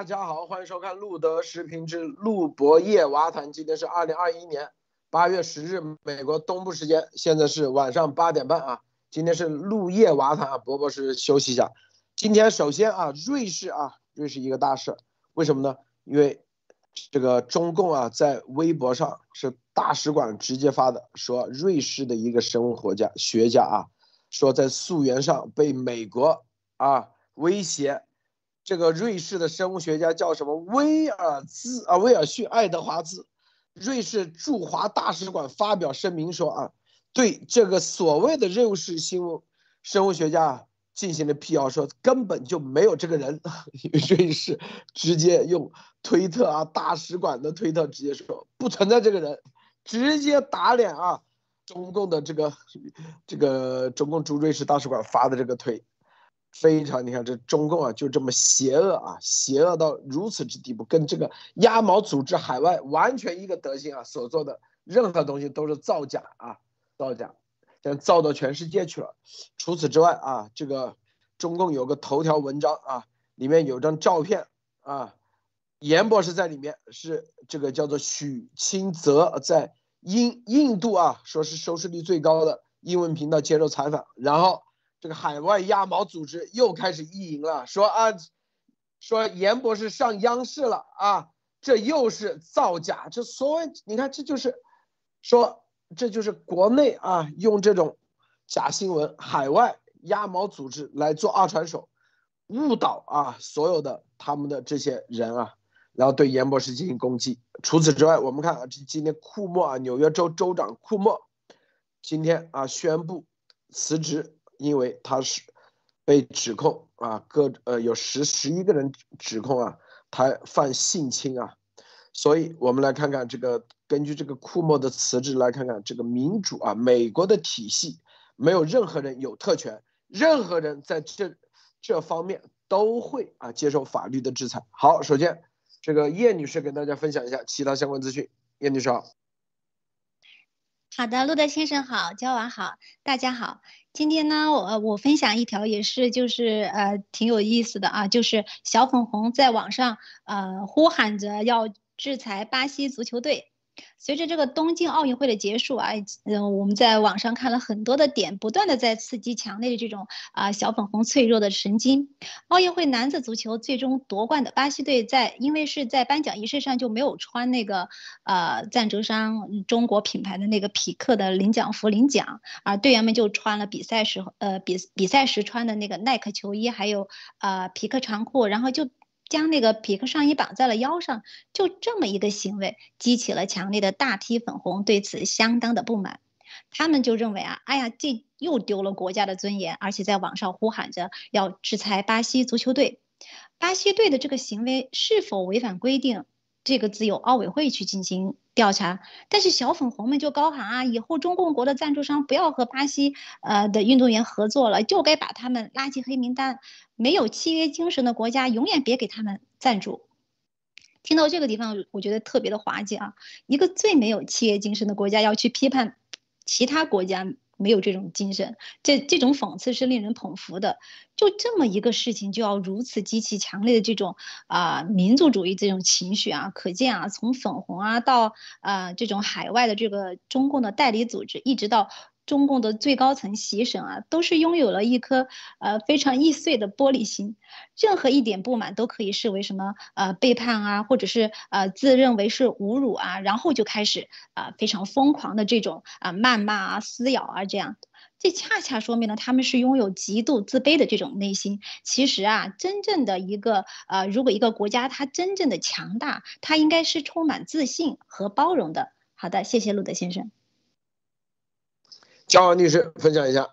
大家好，欢迎收看路德视频之路博夜娃谈。今天是二零二一年八月十日，美国东部时间，现在是晚上八点半啊。今天是路夜娃谈啊，博博是休息一下。今天首先啊，瑞士啊，瑞士一个大事，为什么呢？因为这个中共啊，在微博上是大使馆直接发的，说瑞士的一个生物学家学家啊，说在溯源上被美国啊威胁。这个瑞士的生物学家叫什么？威尔兹啊，威尔逊·爱德华兹，瑞士驻华大使馆发表声明说啊，对这个所谓的瑞士新闻生物学家进行了辟谣，说根本就没有这个人。瑞士直接用推特啊，大使馆的推特直接说不存在这个人，直接打脸啊，中共的这个这个中共驻瑞士大使馆发的这个推。非常，你看这中共啊，就这么邪恶啊，邪恶到如此之地步，跟这个鸭毛组织海外完全一个德行啊，所做的任何东西都是造假啊，造假，现在造到全世界去了。除此之外啊，这个中共有个头条文章啊，里面有张照片啊，严博士在里面，是这个叫做许清泽在印印度啊，说是收视率最高的英文频道接受采访，然后。这个海外鸭毛组织又开始意淫了，说啊，说严博士上央视了啊，这又是造假。这所谓你看，这就是说，这就是国内啊，用这种假新闻，海外鸭毛组织来做二传手，误导啊所有的他们的这些人啊，然后对严博士进行攻击。除此之外，我们看啊，这今天库莫啊，纽约州州长库莫今天啊宣布辞职。因为他是被指控啊，各呃有十十一个人指控啊，他犯性侵啊，所以我们来看看这个，根据这个库莫的辞职来看看这个民主啊，美国的体系没有任何人有特权，任何人在这这方面都会啊接受法律的制裁。好，首先这个叶女士跟大家分享一下其他相关资讯，叶女士好。好的，路德先生好，焦娃好，大家好。今天呢，我我分享一条也是就是呃挺有意思的啊，就是小粉红在网上呃呼喊着要制裁巴西足球队。随着这个东京奥运会的结束啊，嗯，我们在网上看了很多的点，不断的在刺激强烈的这种啊小粉红脆弱的神经。奥运会男子足球最终夺冠的巴西队，在因为是在颁奖仪式上就没有穿那个呃赞助商中国品牌的那个匹克的领奖服领奖，而队员们就穿了比赛时候呃比比赛时穿的那个耐克球衣，还有呃匹克长裤，然后就。将那个匹克上衣绑在了腰上，就这么一个行为，激起了强烈的大批粉红对此相当的不满。他们就认为啊，哎呀，这又丢了国家的尊严，而且在网上呼喊着要制裁巴西足球队。巴西队的这个行为是否违反规定？这个自有奥委会去进行调查，但是小粉红们就高喊啊，以后中共国的赞助商不要和巴西呃的运动员合作了，就该把他们拉进黑名单，没有契约精神的国家永远别给他们赞助。听到这个地方，我觉得特别的滑稽啊，一个最没有契约精神的国家要去批判其他国家。没有这种精神，这这种讽刺是令人捧腹的。就这么一个事情，就要如此激起强烈的这种啊民族主义这种情绪啊，可见啊，从粉红啊到啊这种海外的这个中共的代理组织，一直到。中共的最高层习审啊，都是拥有了一颗呃非常易碎的玻璃心，任何一点不满都可以视为什么呃背叛啊，或者是呃自认为是侮辱啊，然后就开始啊非常疯狂的这种啊谩骂啊撕咬啊这样，这恰恰说明了他们是拥有极度自卑的这种内心。其实啊，真正的一个呃，如果一个国家它真正的强大，它应该是充满自信和包容的。好的，谢谢路德先生。焦王女士分享一下。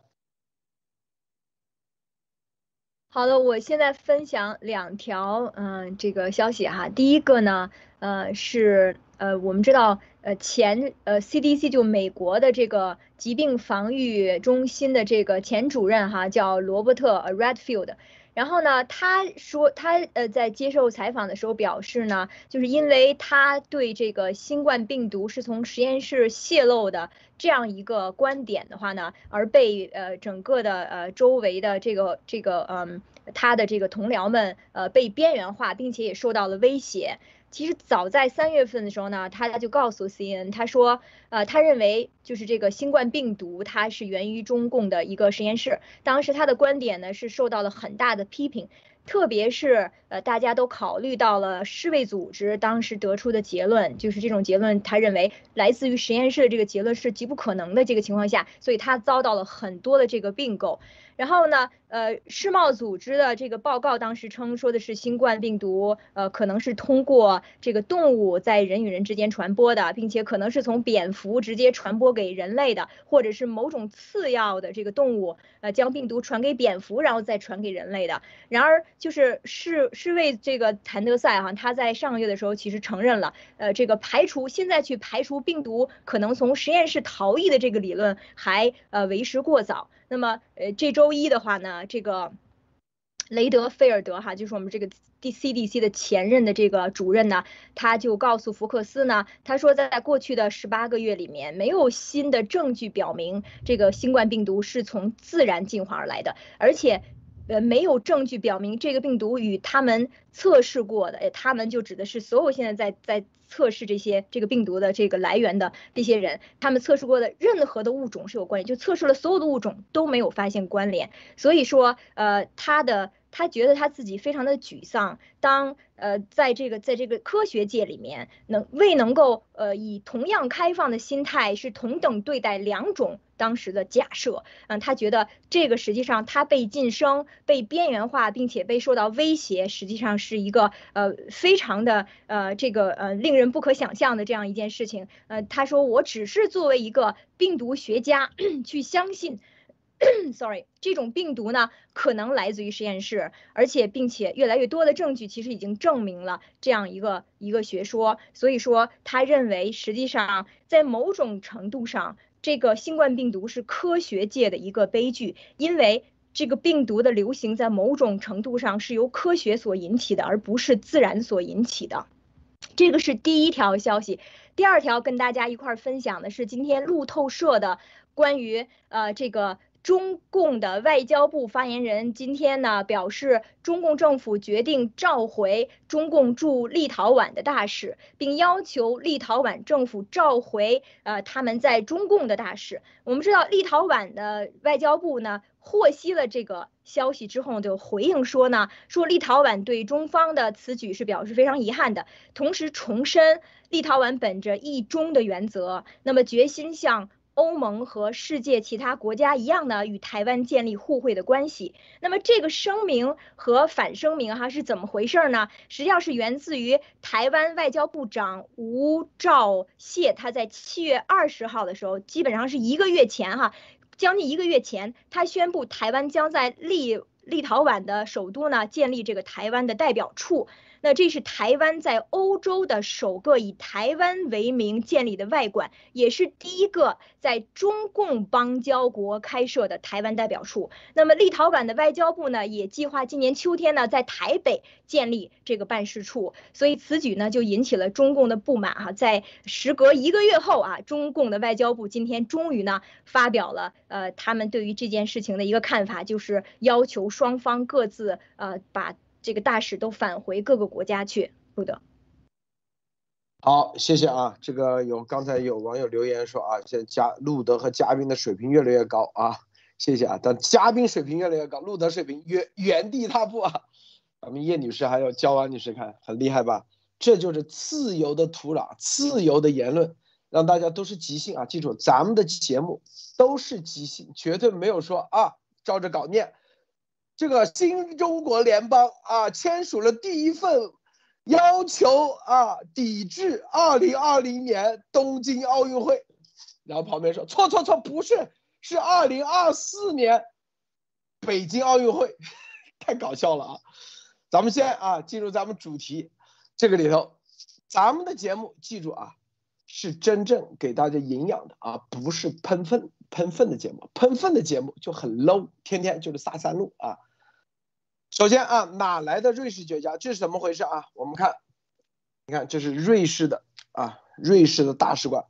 好的，我现在分享两条嗯这个消息哈。第一个呢，呃是呃，我们知道，呃，前呃 CDC 就美国的这个疾病防御中心的这个前主任哈，叫罗伯特 Redfield。然后呢，他说他呃在接受采访的时候表示呢，就是因为他对这个新冠病毒是从实验室泄露的这样一个观点的话呢，而被呃整个的呃周围的这个这个嗯他的这个同僚们呃被边缘化，并且也受到了威胁。其实早在三月份的时候呢，他就告诉 CNN，他说，呃，他认为就是这个新冠病毒它是源于中共的一个实验室。当时他的观点呢是受到了很大的批评，特别是呃大家都考虑到了世卫组织当时得出的结论，就是这种结论，他认为来自于实验室的这个结论是极不可能的这个情况下，所以他遭到了很多的这个并购。然后呢，呃，世贸组织的这个报告当时称说的是新冠病毒，呃，可能是通过这个动物在人与人之间传播的，并且可能是从蝙蝠直接传播给人类的，或者是某种次要的这个动物，呃，将病毒传给蝙蝠，然后再传给人类的。然而，就是世世卫这个谭德赛哈，他在上个月的时候其实承认了，呃，这个排除现在去排除病毒可能从实验室逃逸的这个理论还呃为时过早。那么，呃，这周一的话呢，这个雷德菲尔德哈，就是我们这个 D C D C 的前任的这个主任呢，他就告诉福克斯呢，他说，在过去的十八个月里面，没有新的证据表明这个新冠病毒是从自然进化而来的，而且。呃，没有证据表明这个病毒与他们测试过的，他们就指的是所有现在在在测试这些这个病毒的这个来源的这些人，他们测试过的任何的物种是有关联，就测试了所有的物种都没有发现关联，所以说，呃，他的。他觉得他自己非常的沮丧，当呃在这个在这个科学界里面能未能够呃以同样开放的心态是同等对待两种当时的假设，嗯，他觉得这个实际上他被晋升、被边缘化，并且被受到威胁，实际上是一个呃非常的呃这个呃令人不可想象的这样一件事情。呃，他说我只是作为一个病毒学家 去相信。Sorry，这种病毒呢，可能来自于实验室，而且并且越来越多的证据其实已经证明了这样一个一个学说。所以说，他认为实际上在某种程度上，这个新冠病毒是科学界的一个悲剧，因为这个病毒的流行在某种程度上是由科学所引起的，而不是自然所引起的。这个是第一条消息。第二条跟大家一块儿分享的是今天路透社的关于呃这个。中共的外交部发言人今天呢表示，中共政府决定召回中共驻立陶宛的大使，并要求立陶宛政府召回呃他们在中共的大使。我们知道，立陶宛的外交部呢获悉了这个消息之后，就回应说呢，说立陶宛对中方的此举是表示非常遗憾的，同时重申立陶宛本着一中的原则，那么决心向。欧盟和世界其他国家一样呢，与台湾建立互惠的关系。那么这个声明和反声明哈是怎么回事呢？实际上是源自于台湾外交部长吴钊燮，他在七月二十号的时候，基本上是一个月前哈，将近一个月前，他宣布台湾将在立立陶宛的首都呢建立这个台湾的代表处。那这是台湾在欧洲的首个以台湾为名建立的外馆，也是第一个在中共邦交国开设的台湾代表处。那么立陶宛的外交部呢，也计划今年秋天呢在台北建立这个办事处。所以此举呢就引起了中共的不满哈。在时隔一个月后啊，中共的外交部今天终于呢发表了呃他们对于这件事情的一个看法，就是要求双方各自呃把。这个大使都返回各个国家去，路德。好，谢谢啊。这个有刚才有网友留言说啊，现在嘉路德和嘉宾的水平越来越高啊，谢谢啊。但嘉宾水平越来越高，路德水平原原地踏步啊。咱们叶女士还有焦安女士，看很厉害吧？这就是自由的土壤，自由的言论，让大家都是即兴啊。记住，咱们的节目都是即兴，绝对没有说啊照着稿念。这个新中国联邦啊，签署了第一份要求啊，抵制二零二零年东京奥运会。然后旁边说错错错，不是，是二零二四年北京奥运会，太搞笑了啊！咱们先啊，进入咱们主题，这个里头咱们的节目记住啊，是真正给大家营养的啊，不是喷粪喷粪的节目。喷粪的节目就很 low，天天就是撒三路啊。首先啊，哪来的瑞士学家？这是怎么回事啊？我们看，你看这是瑞士的啊，瑞士的大使馆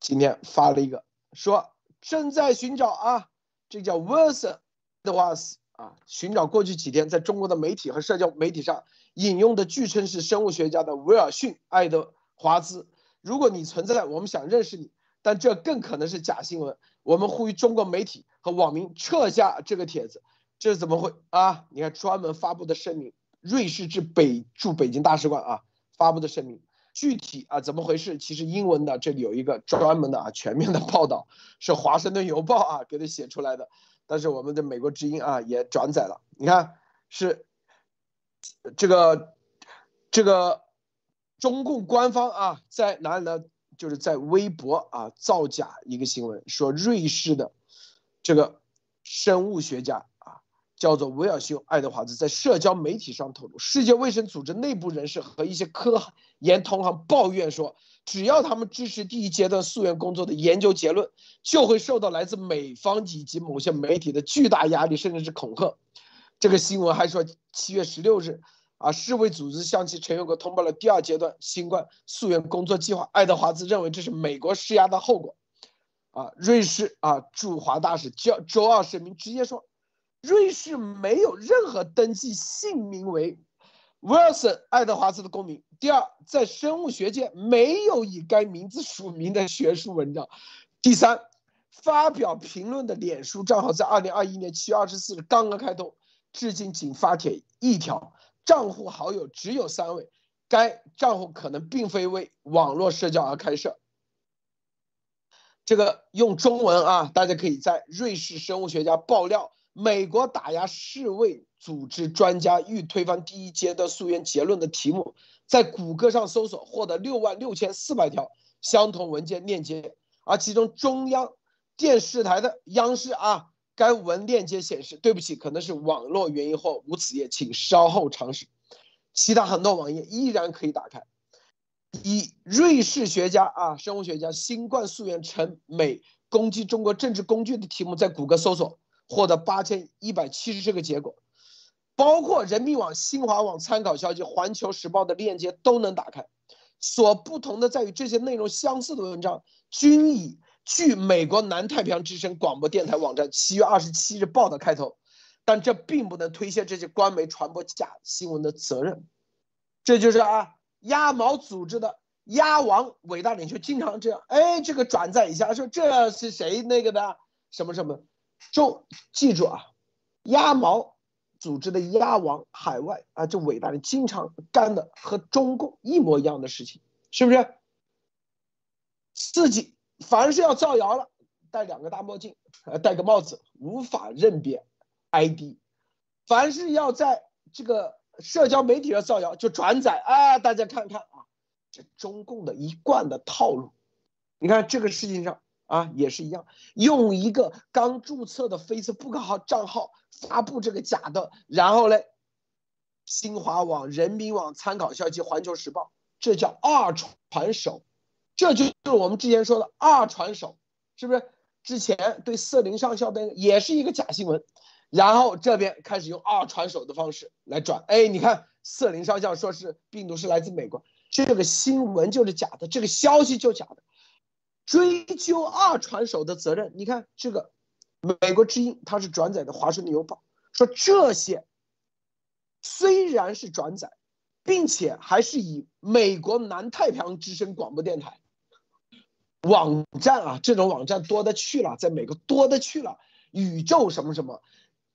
今天发了一个说正在寻找啊，这叫 Wilson 的话啊，寻找过去几天在中国的媒体和社交媒体上。引用的据称是生物学家的威尔逊·爱德华兹。如果你存在，我们想认识你，但这更可能是假新闻。我们呼吁中国媒体和网民撤下这个帖子。这是怎么回啊？你看，专门发布的声明，瑞士驻北驻北京大使馆啊发布的声明，具体啊怎么回事？其实英文的这里有一个专门的啊全面的报道，是《华盛顿邮报》啊给他写出来的，但是我们的美国之音啊也转载了。你看是。这个，这个中共官方啊，在哪里呢？就是在微博啊造假一个新闻，说瑞士的这个生物学家，叫做威尔逊·爱德华兹，在社交媒体上透露，世界卫生组织内部人士和一些科研同行抱怨说，只要他们支持第一阶段溯源工作的研究结论，就会受到来自美方以及某些媒体的巨大压力，甚至是恐吓。这个新闻还说，七月十六日，啊，世卫组织向其成员国通报了第二阶段新冠溯源工作计划。爱德华兹认为这是美国施压的后果。啊，瑞士啊驻华大使周周二声明直接说，瑞士没有任何登记姓名为 Wilson 爱德华兹的公民。第二，在生物学界没有以该名字署名的学术文章。第三，发表评论的脸书账号在二零二一年七月二十四日刚刚开通。至今仅发帖一条，账户好友只有三位，该账户可能并非为网络社交而开设。这个用中文啊，大家可以在瑞士生物学家爆料，美国打压世卫组织专家欲推翻第一阶段溯源结论的题目，在谷歌上搜索获得六万六千四百条相同文件链接，而其中中央电视台的央视啊。该文链接显示，对不起，可能是网络原因或无此页，请稍后尝试。其他很多网页依然可以打开。以瑞士学家啊，生物学家新冠溯源成美攻击中国政治工具的题目，在谷歌搜索获得八千一百七十个结果，包括人民网、新华网、参考消息、环球时报的链接都能打开。所不同的在于，这些内容相似的文章均以。据美国南太平洋之声广播电台网站七月二十七日报的开头，但这并不能推卸这些官媒传播假新闻的责任。这就是啊，鸭毛组织的鸭王伟大领袖经常这样，哎，这个转载一下，说这是谁那个的什么什么，就记住啊，鸭毛组织的鸭王海外啊，这伟大的经常干的和中共一模一样的事情，是不是？自己。凡是要造谣了，戴两个大墨镜，呃，戴个帽子，无法认别 ID。凡是要在这个社交媒体上造谣，就转载啊，大家看看啊，这中共的一贯的套路。你看这个事情上啊，也是一样，用一个刚注册的 Facebook 号账号发布这个假的，然后嘞，新华网、人民网、参考消息、环球时报，这叫二传手。这就是我们之前说的二传手，是不是？之前对瑟林上校的也是一个假新闻，然后这边开始用二传手的方式来转。哎，你看瑟林上校说是病毒是来自美国，这个新闻就是假的，这个消息就假的，追究二传手的责任。你看这个美国之音，它是转载的《华盛顿邮报》，说这些虽然是转载，并且还是以美国南太平洋之声广播电台。网站啊，这种网站多的去了，在美国多的去了。宇宙什么什么，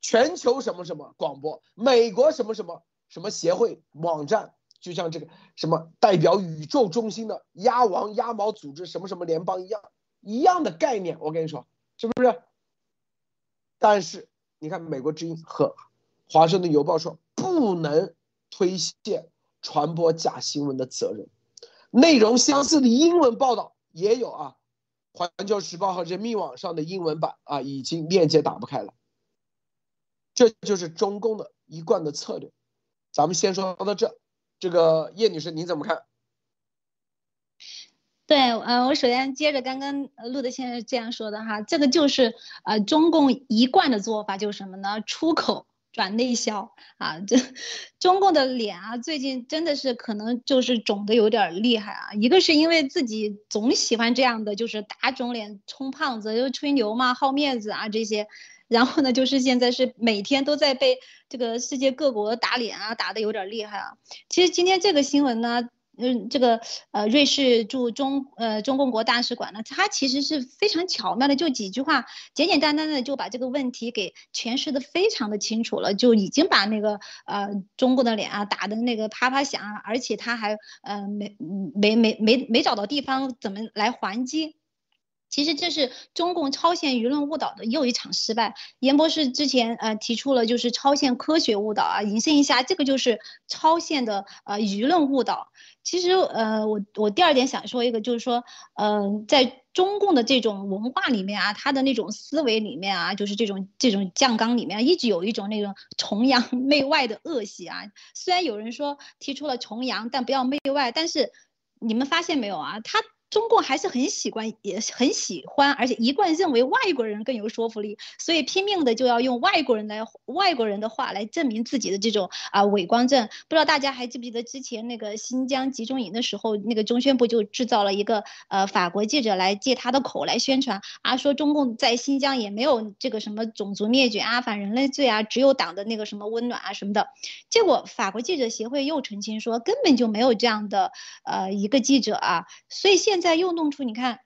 全球什么什么广播，美国什么什么什么协会网站，就像这个什么代表宇宙中心的鸭王鸭毛组织什么什么联邦一样，一样的概念。我跟你说，是不是？但是你看，美国之音和华盛顿邮报说不能推卸传播假新闻的责任，内容相似的英文报道。也有啊，《环球时报》和人民网上的英文版啊，已经链接打不开了。这就是中共的一贯的策略。咱们先说到这，这个叶女士您怎么看？对，呃，我首先接着刚刚陆德先生这样说的哈，这个就是呃中共一贯的做法，就是什么呢？出口转内销啊，这中共的脸啊，最近真的是可能就是肿的有点厉害啊。一个是因为自己总喜欢这样的，就是打肿脸充胖子，又吹牛嘛，好面子啊这些。然后呢，就是现在是每天都在被这个世界各国打脸啊，打的有点厉害啊。其实今天这个新闻呢。嗯，这个呃，瑞士驻中呃中共国大使馆呢，他其实是非常巧妙的，就几句话，简简单单的就把这个问题给诠释的非常的清楚了，就已经把那个呃中共的脸啊打的那个啪啪响，而且他还呃没没没没没找到地方怎么来还击。其实这是中共超限舆论误导的又一场失败。严博士之前呃提出了就是超限科学误导啊，引申一下，这个就是超限的呃舆论误导。其实呃我我第二点想说一个就是说，嗯，在中共的这种文化里面啊，他的那种思维里面啊，就是这种这种酱缸里面一直有一种那种崇洋媚外的恶习啊。虽然有人说提出了崇洋，但不要媚外，但是你们发现没有啊？他。中共还是很喜欢，也很喜欢，而且一贯认为外国人更有说服力，所以拼命的就要用外国人来外国人的话来证明自己的这种啊伪光正。不知道大家还记不记得之前那个新疆集中营的时候，那个中宣部就制造了一个呃法国记者来借他的口来宣传啊，说中共在新疆也没有这个什么种族灭绝啊、反人类罪啊，只有党的那个什么温暖啊什么的。结果法国记者协会又澄清说，根本就没有这样的呃一个记者啊，所以现在又弄出，你看。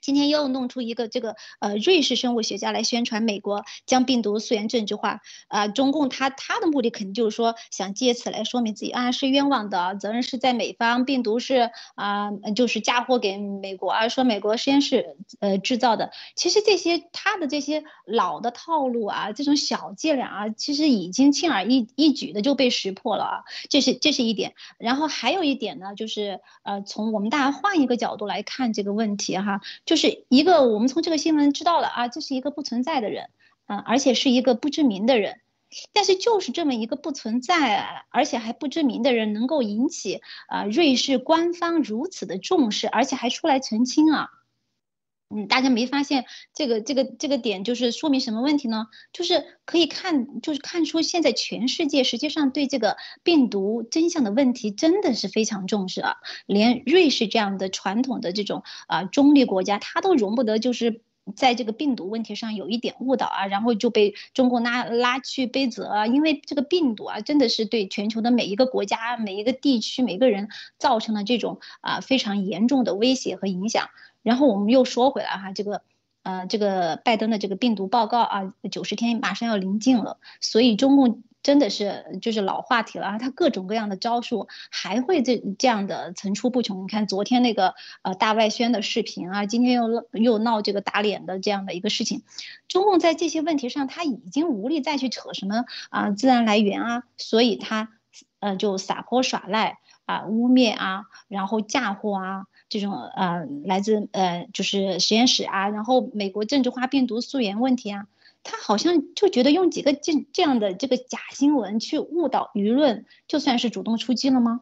今天又弄出一个这个呃瑞士生物学家来宣传美国将病毒溯源政治化啊，中共他他的目的肯定就是说想借此来说明自己啊是冤枉的，责任是在美方，病毒是啊就是嫁祸给美国啊，说美国实验室呃制造的。其实这些他的这些老的套路啊，这种小伎俩啊，其实已经轻而易一举的就被识破了啊，这是这是一点。然后还有一点呢，就是呃从我们大家换一个角度来看这个问题哈。就是一个，我们从这个新闻知道了啊，这是一个不存在的人，啊，而且是一个不知名的人，但是就是这么一个不存在，而且还不知名的人，能够引起啊瑞士官方如此的重视，而且还出来澄清啊。嗯，大家没发现这个这个这个点，就是说明什么问题呢？就是可以看，就是看出现在全世界实际上对这个病毒真相的问题真的是非常重视啊。连瑞士这样的传统的这种啊中立国家，它都容不得就是在这个病毒问题上有一点误导啊，然后就被中国拉拉去背责啊。因为这个病毒啊，真的是对全球的每一个国家、每一个地区、每个人造成了这种啊非常严重的威胁和影响。然后我们又说回来哈，这个，呃，这个拜登的这个病毒报告啊，九十天马上要临近了，所以中共真的是就是老话题了啊，他各种各样的招数还会这这样的层出不穷。你看昨天那个呃大外宣的视频啊，今天又又闹这个打脸的这样的一个事情，中共在这些问题上他已经无力再去扯什么啊自然来源啊，所以他呃就撒泼耍赖啊，污蔑啊，然后嫁祸啊。这种呃，来自呃，就是实验室啊，然后美国政治化病毒溯源问题啊，他好像就觉得用几个这这样的这个假新闻去误导舆论，就算是主动出击了吗？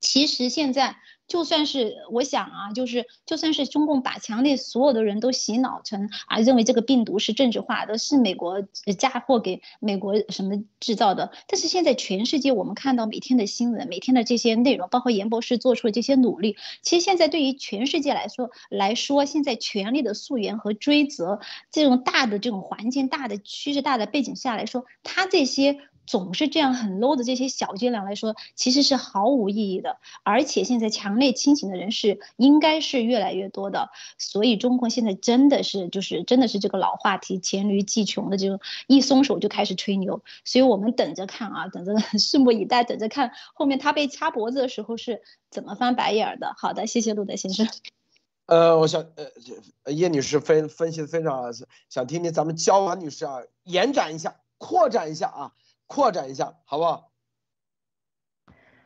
其实现在。就算是我想啊，就是就算是中共把墙内所有的人都洗脑成啊，认为这个病毒是政治化的，是美国嫁祸给美国什么制造的。但是现在全世界我们看到每天的新闻，每天的这些内容，包括严博士做出的这些努力，其实现在对于全世界来说来说，现在权力的溯源和追责这种大的这种环境、大的趋势、大的背景下来说，它这些。总是这样很 low 的这些小伎俩来说，其实是毫无意义的。而且现在强烈清醒的人是应该是越来越多的。所以中国现在真的是就是真的是这个老话题黔驴技穷的这种一松手就开始吹牛。所以我们等着看啊，等着 拭目以待，等着看后面他被掐脖子的时候是怎么翻白眼的。好的，谢谢陆德先生。呃，我想呃叶女士分分析的非常好想听听咱们焦婉女士啊延展一下，扩展一下啊。扩展一下，好不好？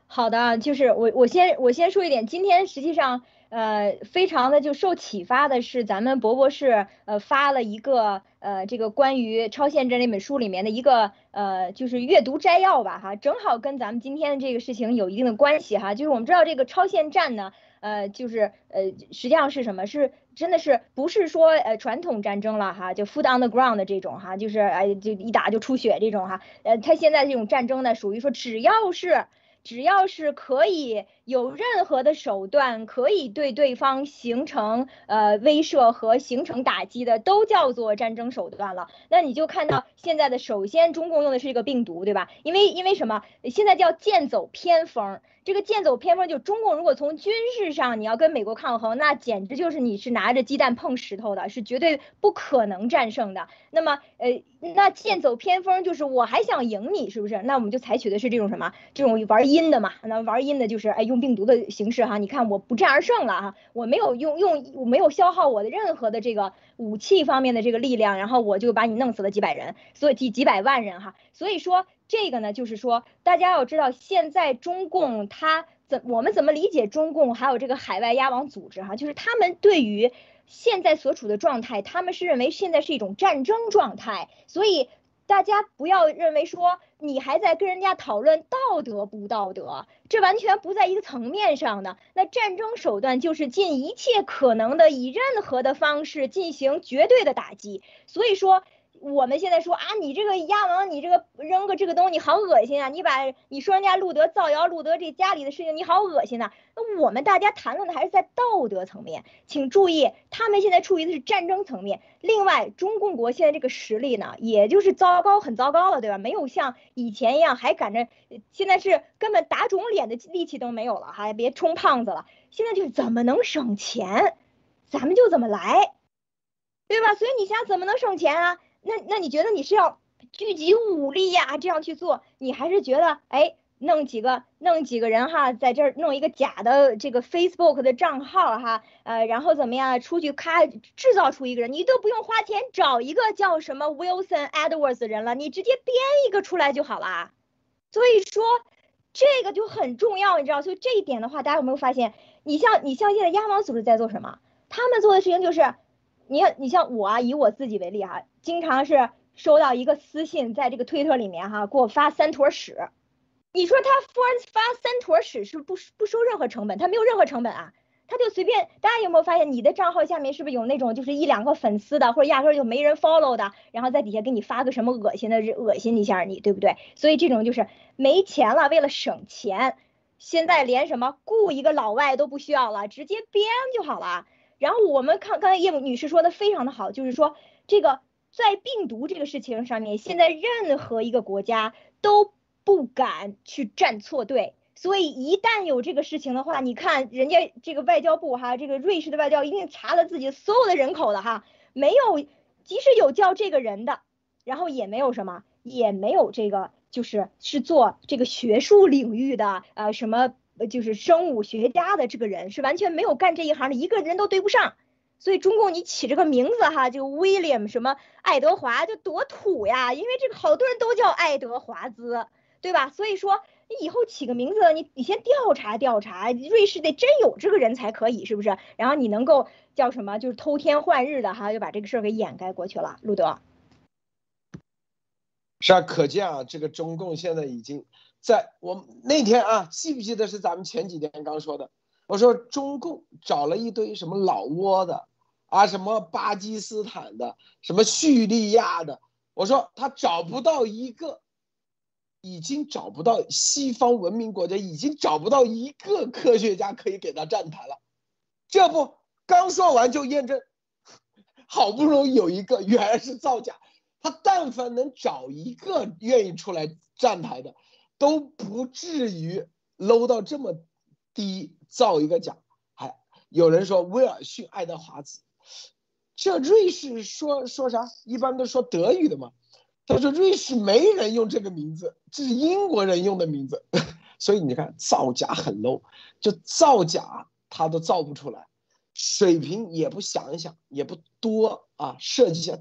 好的，就是我我先我先说一点，今天实际上。呃，非常的就受启发的是，咱们博博士呃发了一个呃这个关于超限战这本书里面的一个呃就是阅读摘要吧哈，正好跟咱们今天的这个事情有一定的关系哈，就是我们知道这个超限战呢，呃就是呃实际上是什么？是真的是不是说呃传统战争了哈，就 foot on the ground 的这种哈，就是哎就一打就出血这种哈，呃他现在这种战争呢，属于说只要是。只要是可以有任何的手段，可以对对方形成呃威慑和形成打击的，都叫做战争手段了。那你就看到现在的，首先中共用的是一个病毒，对吧？因为因为什么？现在叫剑走偏锋。这个剑走偏锋，就中共如果从军事上你要跟美国抗衡，那简直就是你是拿着鸡蛋碰石头的，是绝对不可能战胜的。那么，呃，那剑走偏锋就是我还想赢你，是不是？那我们就采取的是这种什么？这种玩阴的嘛？那玩阴的就是哎，用病毒的形式哈。你看我不战而胜了哈，我没有用用，我没有消耗我的任何的这个武器方面的这个力量，然后我就把你弄死了几百人，所以几几百万人哈。所以说。这个呢，就是说，大家要知道，现在中共他怎我们怎么理解中共，还有这个海外压网组织哈，就是他们对于现在所处的状态，他们是认为现在是一种战争状态，所以大家不要认为说你还在跟人家讨论道德不道德，这完全不在一个层面上的。那战争手段就是尽一切可能的，以任何的方式进行绝对的打击，所以说。我们现在说啊，你这个鸭王，你这个扔个这个东西你好恶心啊！你把你说人家路德造谣，路德这家里的事情，你好恶心呐！那我们大家谈论的还是在道德层面，请注意，他们现在处于的是战争层面。另外，中共国现在这个实力呢，也就是糟糕，很糟糕了，对吧？没有像以前一样还赶着，现在是根本打肿脸的力气都没有了，还别充胖子了。现在就是怎么能省钱，咱们就怎么来，对吧？所以你想怎么能省钱啊？那那你觉得你是要聚集武力呀，这样去做？你还是觉得哎，弄几个弄几个人哈，在这儿弄一个假的这个 Facebook 的账号哈，呃，然后怎么样出去咔制造出一个人，你都不用花钱找一个叫什么 Wilson Edwards 的人了，你直接编一个出来就好了。所以说这个就很重要，你知道？所以这一点的话，大家有没有发现？你像你像现在亚王组织在做什么？他们做的事情就是，你你像我啊，以我自己为例哈。经常是收到一个私信，在这个推特里面哈，给我发三坨屎。你说他发发三坨屎是不不收任何成本，他没有任何成本啊，他就随便。大家有没有发现，你的账号下面是不是有那种就是一两个粉丝的，或者压根就没人 follow 的，然后在底下给你发个什么恶心的，恶心一下你，对不对？所以这种就是没钱了，为了省钱，现在连什么雇一个老外都不需要了，直接编就好了。然后我们看刚才叶女士说的非常的好，就是说这个。在病毒这个事情上面，现在任何一个国家都不敢去站错队，所以一旦有这个事情的话，你看人家这个外交部哈，这个瑞士的外交一定查了自己所有的人口了哈，没有，即使有叫这个人的，然后也没有什么，也没有这个就是是做这个学术领域的呃什么呃就是生物学家的这个人是完全没有干这一行的，一个人都对不上。所以中共你起这个名字哈，就 William 什么爱德华就多土呀，因为这个好多人都叫爱德华兹，对吧？所以说你以后起个名字，你你先调查调查，瑞士得真有这个人才可以，是不是？然后你能够叫什么，就是偷天换日的哈，就把这个事儿给掩盖过去了。路德，是啊，可见啊，这个中共现在已经在我那天啊，记不记得是咱们前几天刚说的？我说中共找了一堆什么老挝的。啊，什么巴基斯坦的，什么叙利亚的，我说他找不到一个，已经找不到西方文明国家，已经找不到一个科学家可以给他站台了。这不刚说完就验证，好不容易有一个，原来是造假。他但凡能找一个愿意出来站台的，都不至于 low 到这么低，造一个假。还有人说威尔逊·爱德华兹。这瑞士说说啥？一般都说德语的嘛。他说瑞士没人用这个名字，这是英国人用的名字。所以你看造假很 low，就造假他都造不出来，水平也不想一想，也不多啊，设计一下，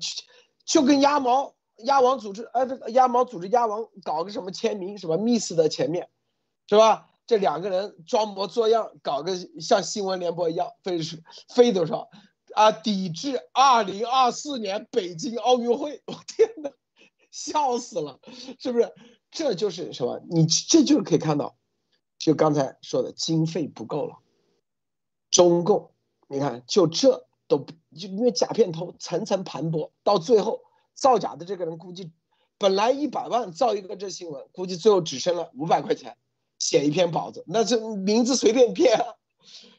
就跟鸭毛鸭王组织，呃，这个鸭毛组织鸭王搞个什么签名，什么 miss 的前面，是吧？这两个人装模作样搞个像新闻联播一样，飞是飞多少啊，抵制二零二四年北京奥运会。我天哪，笑死了，是不是？这就是什么？你这就是可以看到，就刚才说的经费不够了。中共，你看就这都不就因为假片头层层盘剥，到最后造假的这个人估计本来一百万造一个这新闻，估计最后只剩了五百块钱。写一篇稿子，那这名字随便编，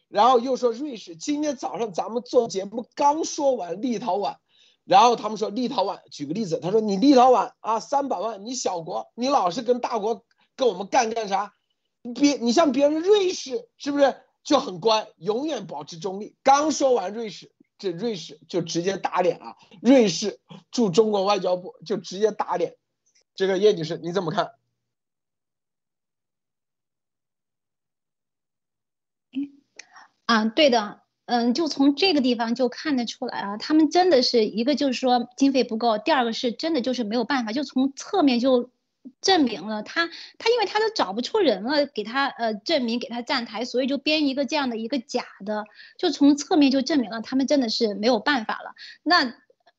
然后又说瑞士。今天早上咱们做节目刚说完立陶宛，然后他们说立陶宛，举个例子，他说你立陶宛啊三百万，你小国，你老是跟大国跟我们干干啥？别你像别人瑞士是不是就很乖，永远保持中立？刚说完瑞士，这瑞士就直接打脸啊！瑞士驻中国外交部就直接打脸。这个叶女士你怎么看？啊，对的，嗯，就从这个地方就看得出来啊，他们真的是一个就是说经费不够，第二个是真的就是没有办法，就从侧面就证明了他他因为他都找不出人了，给他呃证明给他站台，所以就编一个这样的一个假的，就从侧面就证明了他们真的是没有办法了，那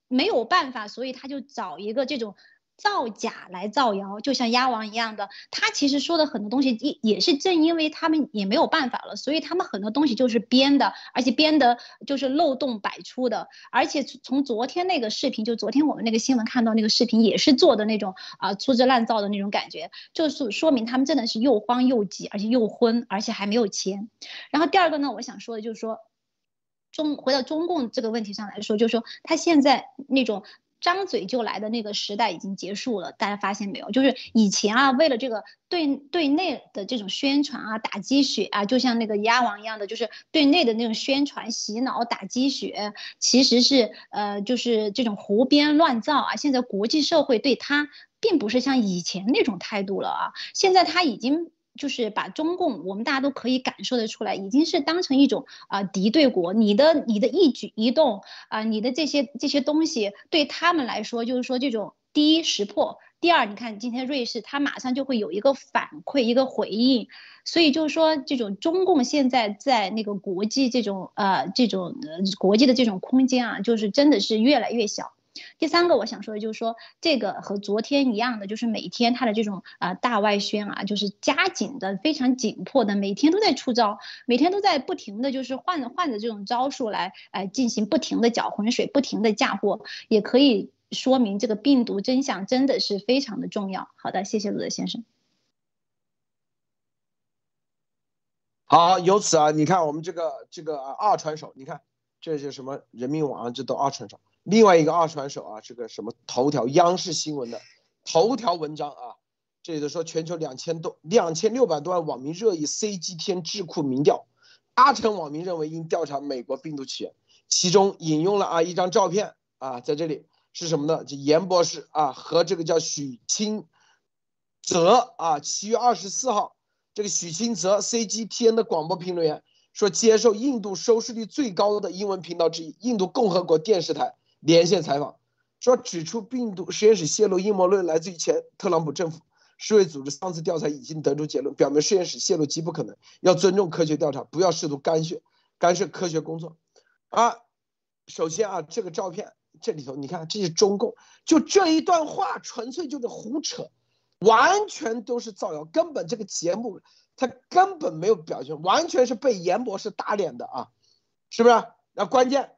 没有办法，所以他就找一个这种。造假来造谣，就像鸭王一样的，他其实说的很多东西也也是正因为他们也没有办法了，所以他们很多东西就是编的，而且编的就是漏洞百出的。而且从昨天那个视频，就昨天我们那个新闻看到那个视频，也是做的那种啊粗制滥造的那种感觉，就是说明他们真的是又慌又急，而且又昏，而且还没有钱。然后第二个呢，我想说的就是说，中回到中共这个问题上来说，就是说他现在那种。张嘴就来的那个时代已经结束了，大家发现没有？就是以前啊，为了这个对对内的这种宣传啊，打鸡血啊，就像那个鸭王一样的，就是对内的那种宣传、洗脑、打鸡血，其实是呃，就是这种胡编乱造啊。现在国际社会对他并不是像以前那种态度了啊，现在他已经。就是把中共，我们大家都可以感受得出来，已经是当成一种啊敌对国。你的你的一举一动啊，你的这些这些东西，对他们来说，就是说这种第一识破，第二，你看今天瑞士，他马上就会有一个反馈，一个回应。所以就是说，这种中共现在在那个国际这种呃这种国际的这种空间啊，就是真的是越来越小。第三个我想说的就是说，这个和昨天一样的，就是每天他的这种啊大外宣啊，就是加紧的非常紧迫的，每天都在出招，每天都在不停的就是换着换着这种招数来呃进行不停的搅浑水，不停的嫁祸，也可以说明这个病毒真相真的是非常的重要。好的，谢谢鲁德先生。好，由此啊，你看我们这个这个二传手，你看这是什么人民网，这都二传手。另外一个二传手啊，这个什么头条央视新闻的头条文章啊，这里头说全球两千多两千六百多万网民热议 CGTN 智库民调，八成网民认为应调查美国病毒起源，其中引用了啊一张照片啊，在这里是什么呢？就严博士啊和这个叫许清泽啊，七月二十四号，这个许清泽 CGTN 的广播评论员说，接受印度收视率最高的英文频道之一印度共和国电视台。连线采访，说指出病毒实验室泄露阴谋论来自于前特朗普政府。世卫组织上次调查已经得出结论，表明实验室泄露极不可能。要尊重科学调查，不要试图干涉干涉科学工作。啊，首先啊，这个照片这里头，你看这是中共，就这一段话纯粹就是胡扯，完全都是造谣，根本这个节目他根本没有表现，完全是被严博士打脸的啊，是不是？那关键。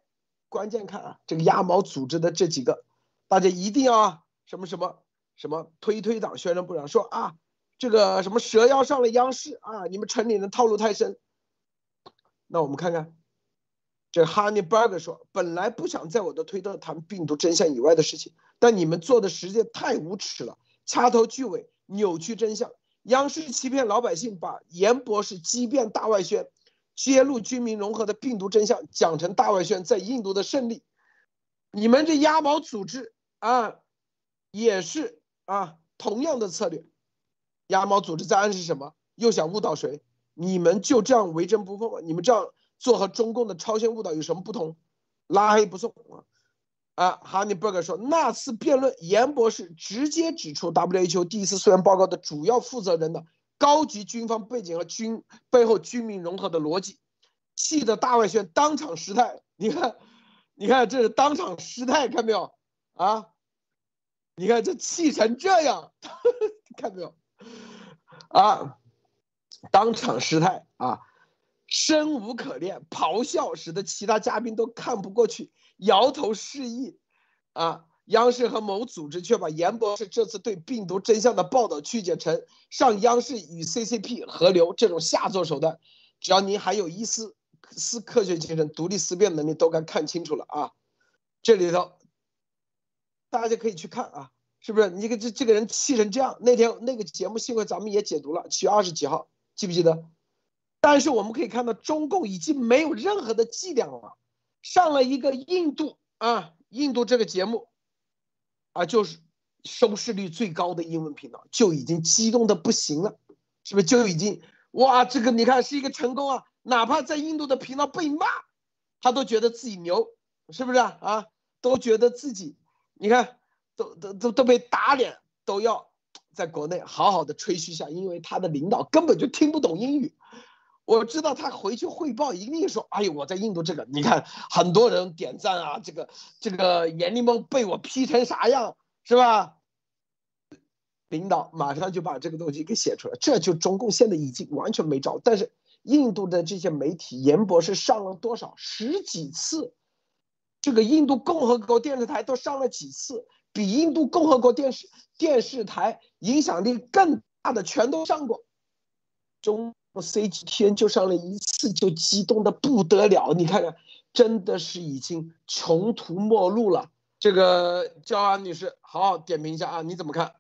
关键看啊，这个鸭毛组织的这几个，大家一定要什么什么什么推推党宣传部长说啊，这个什么蛇妖上了央视啊，你们城里人套路太深。那我们看看，这 Honey Burger 说，本来不想在我的推特谈病毒真相以外的事情，但你们做的实在太无耻了，掐头去尾，扭曲真相。央视欺骗老百姓，把严博士激辩大外宣。揭露军民融合的病毒真相，讲成大外宣在印度的胜利。你们这鸭毛组织啊，也是啊，同样的策略。鸭毛组织在暗示什么？又想误导谁？你们就这样为真不破？你们这样做和中共的超限误导有什么不同？拉黑不送啊！啊，哈尼伯格说，那次辩论，严博士直接指出 WHO 第一次溯源报告的主要负责人的高级军方背景和军背后军民融合的逻辑，气得大外宣当场失态。你看，你看这是当场失态，看没有啊？你看这气成这样，看没有啊？当场失态啊，生无可恋，咆哮，使得其他嘉宾都看不过去，摇头示意啊。央视和某组织却把严博士这次对病毒真相的报道曲解成上央视与 CCP 合流这种下作手段。只要您还有一丝丝科学精神、独立思辨能力，都该看清楚了啊！这里头大家可以去看啊，是不是？你个这这个人气成这样，那天那个节目幸亏咱们也解读了，七月二十几号，记不记得？但是我们可以看到，中共已经没有任何的伎俩了，上了一个印度啊，印度这个节目。啊，就是收视率最高的英文频道就已经激动的不行了，是不是就已经哇？这个你看是一个成功啊！哪怕在印度的频道被骂，他都觉得自己牛，是不是啊？啊，都觉得自己，你看都都都都被打脸，都要在国内好好的吹嘘一下，因为他的领导根本就听不懂英语。我知道他回去汇报一定说：“哎呦，我在印度这个，你看很多人点赞啊，这个这个严立梦被我批成啥样，是吧？”领导马上就把这个东西给写出来，这就中共现在已经完全没招。但是印度的这些媒体，严博士上了多少十几次，这个印度共和国电视台都上了几次，比印度共和国电视电视台影响力更大的全都上过，中。C 几天就上了一次，就激动的不得了。你看看，真的是已经穷途末路了。这个焦安女士，好好点评一下啊，你怎么看？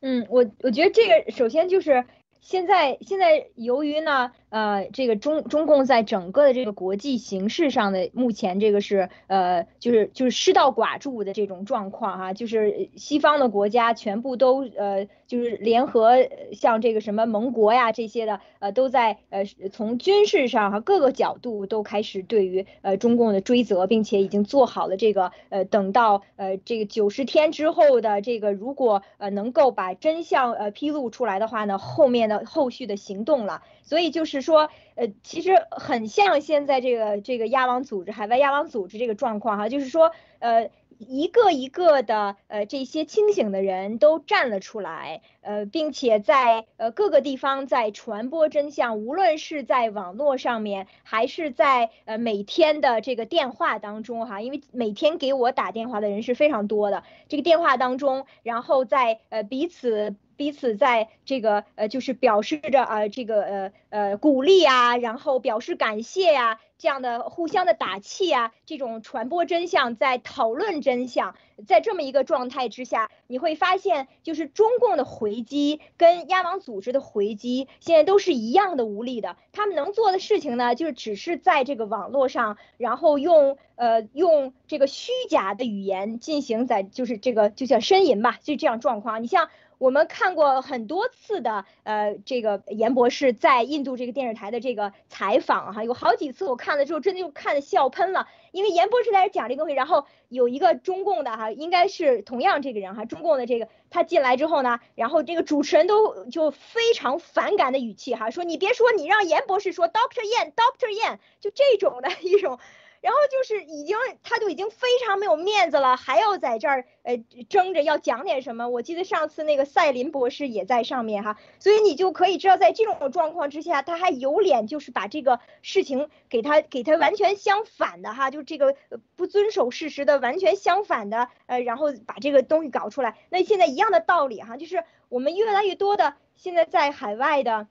嗯，我我觉得这个首先就是现在现在由于呢。呃，这个中中共在整个的这个国际形势上的目前这个是呃，就是就是失道寡助的这种状况哈，就是西方的国家全部都呃，就是联合像这个什么盟国呀这些的呃，都在呃从军事上哈各个角度都开始对于呃中共的追责，并且已经做好了这个呃等到呃这个九十天之后的这个如果呃能够把真相呃披露出来的话呢，后面的后续的行动了。所以就是说，呃，其实很像现在这个这个亚王组织、海外亚王组织这个状况哈，就是说，呃，一个一个的呃这些清醒的人都站了出来，呃，并且在呃各个地方在传播真相，无论是在网络上面，还是在呃每天的这个电话当中哈，因为每天给我打电话的人是非常多的，这个电话当中，然后在呃彼此。彼此在这个呃，就是表示着啊，这个呃呃鼓励啊，然后表示感谢呀，这样的互相的打气啊，这种传播真相，在讨论真相，在这么一个状态之下，你会发现，就是中共的回击跟亚王组织的回击，现在都是一样的无力的。他们能做的事情呢，就是只是在这个网络上，然后用呃用这个虚假的语言进行在就是这个就叫呻吟吧，就这样状况。你像。我们看过很多次的，呃，这个严博士在印度这个电视台的这个采访哈，有好几次我看了之后，真的就看的笑喷了。因为严博士在这讲这个东西，然后有一个中共的哈，应该是同样这个人哈，中共的这个他进来之后呢，然后这个主持人都就非常反感的语气哈，说你别说，你让严博士说，Doctor Yan，Doctor Yan，就这种的一种。然后就是已经，他就已经非常没有面子了，还要在这儿呃争着要讲点什么。我记得上次那个赛林博士也在上面哈，所以你就可以知道，在这种状况之下，他还有脸就是把这个事情给他给他完全相反的哈，就这个不遵守事实的完全相反的呃，然后把这个东西搞出来。那现在一样的道理哈，就是我们越来越多的现在在海外的。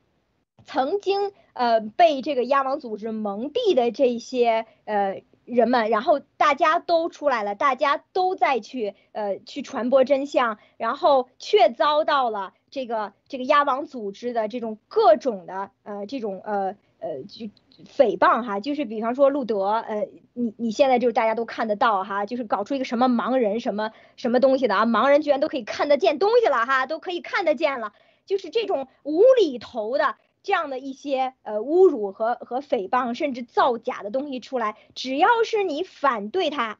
曾经呃被这个亚王组织蒙蔽的这些呃人们，然后大家都出来了，大家都在去呃去传播真相，然后却遭到了这个这个亚王组织的这种各种的呃这种呃呃就诽谤哈，就是比方说路德呃你你现在就是大家都看得到哈，就是搞出一个什么盲人什么什么东西的啊，盲人居然都可以看得见东西了哈，都可以看得见了，就是这种无厘头的。这样的一些呃侮辱和和诽谤，甚至造假的东西出来，只要是你反对他，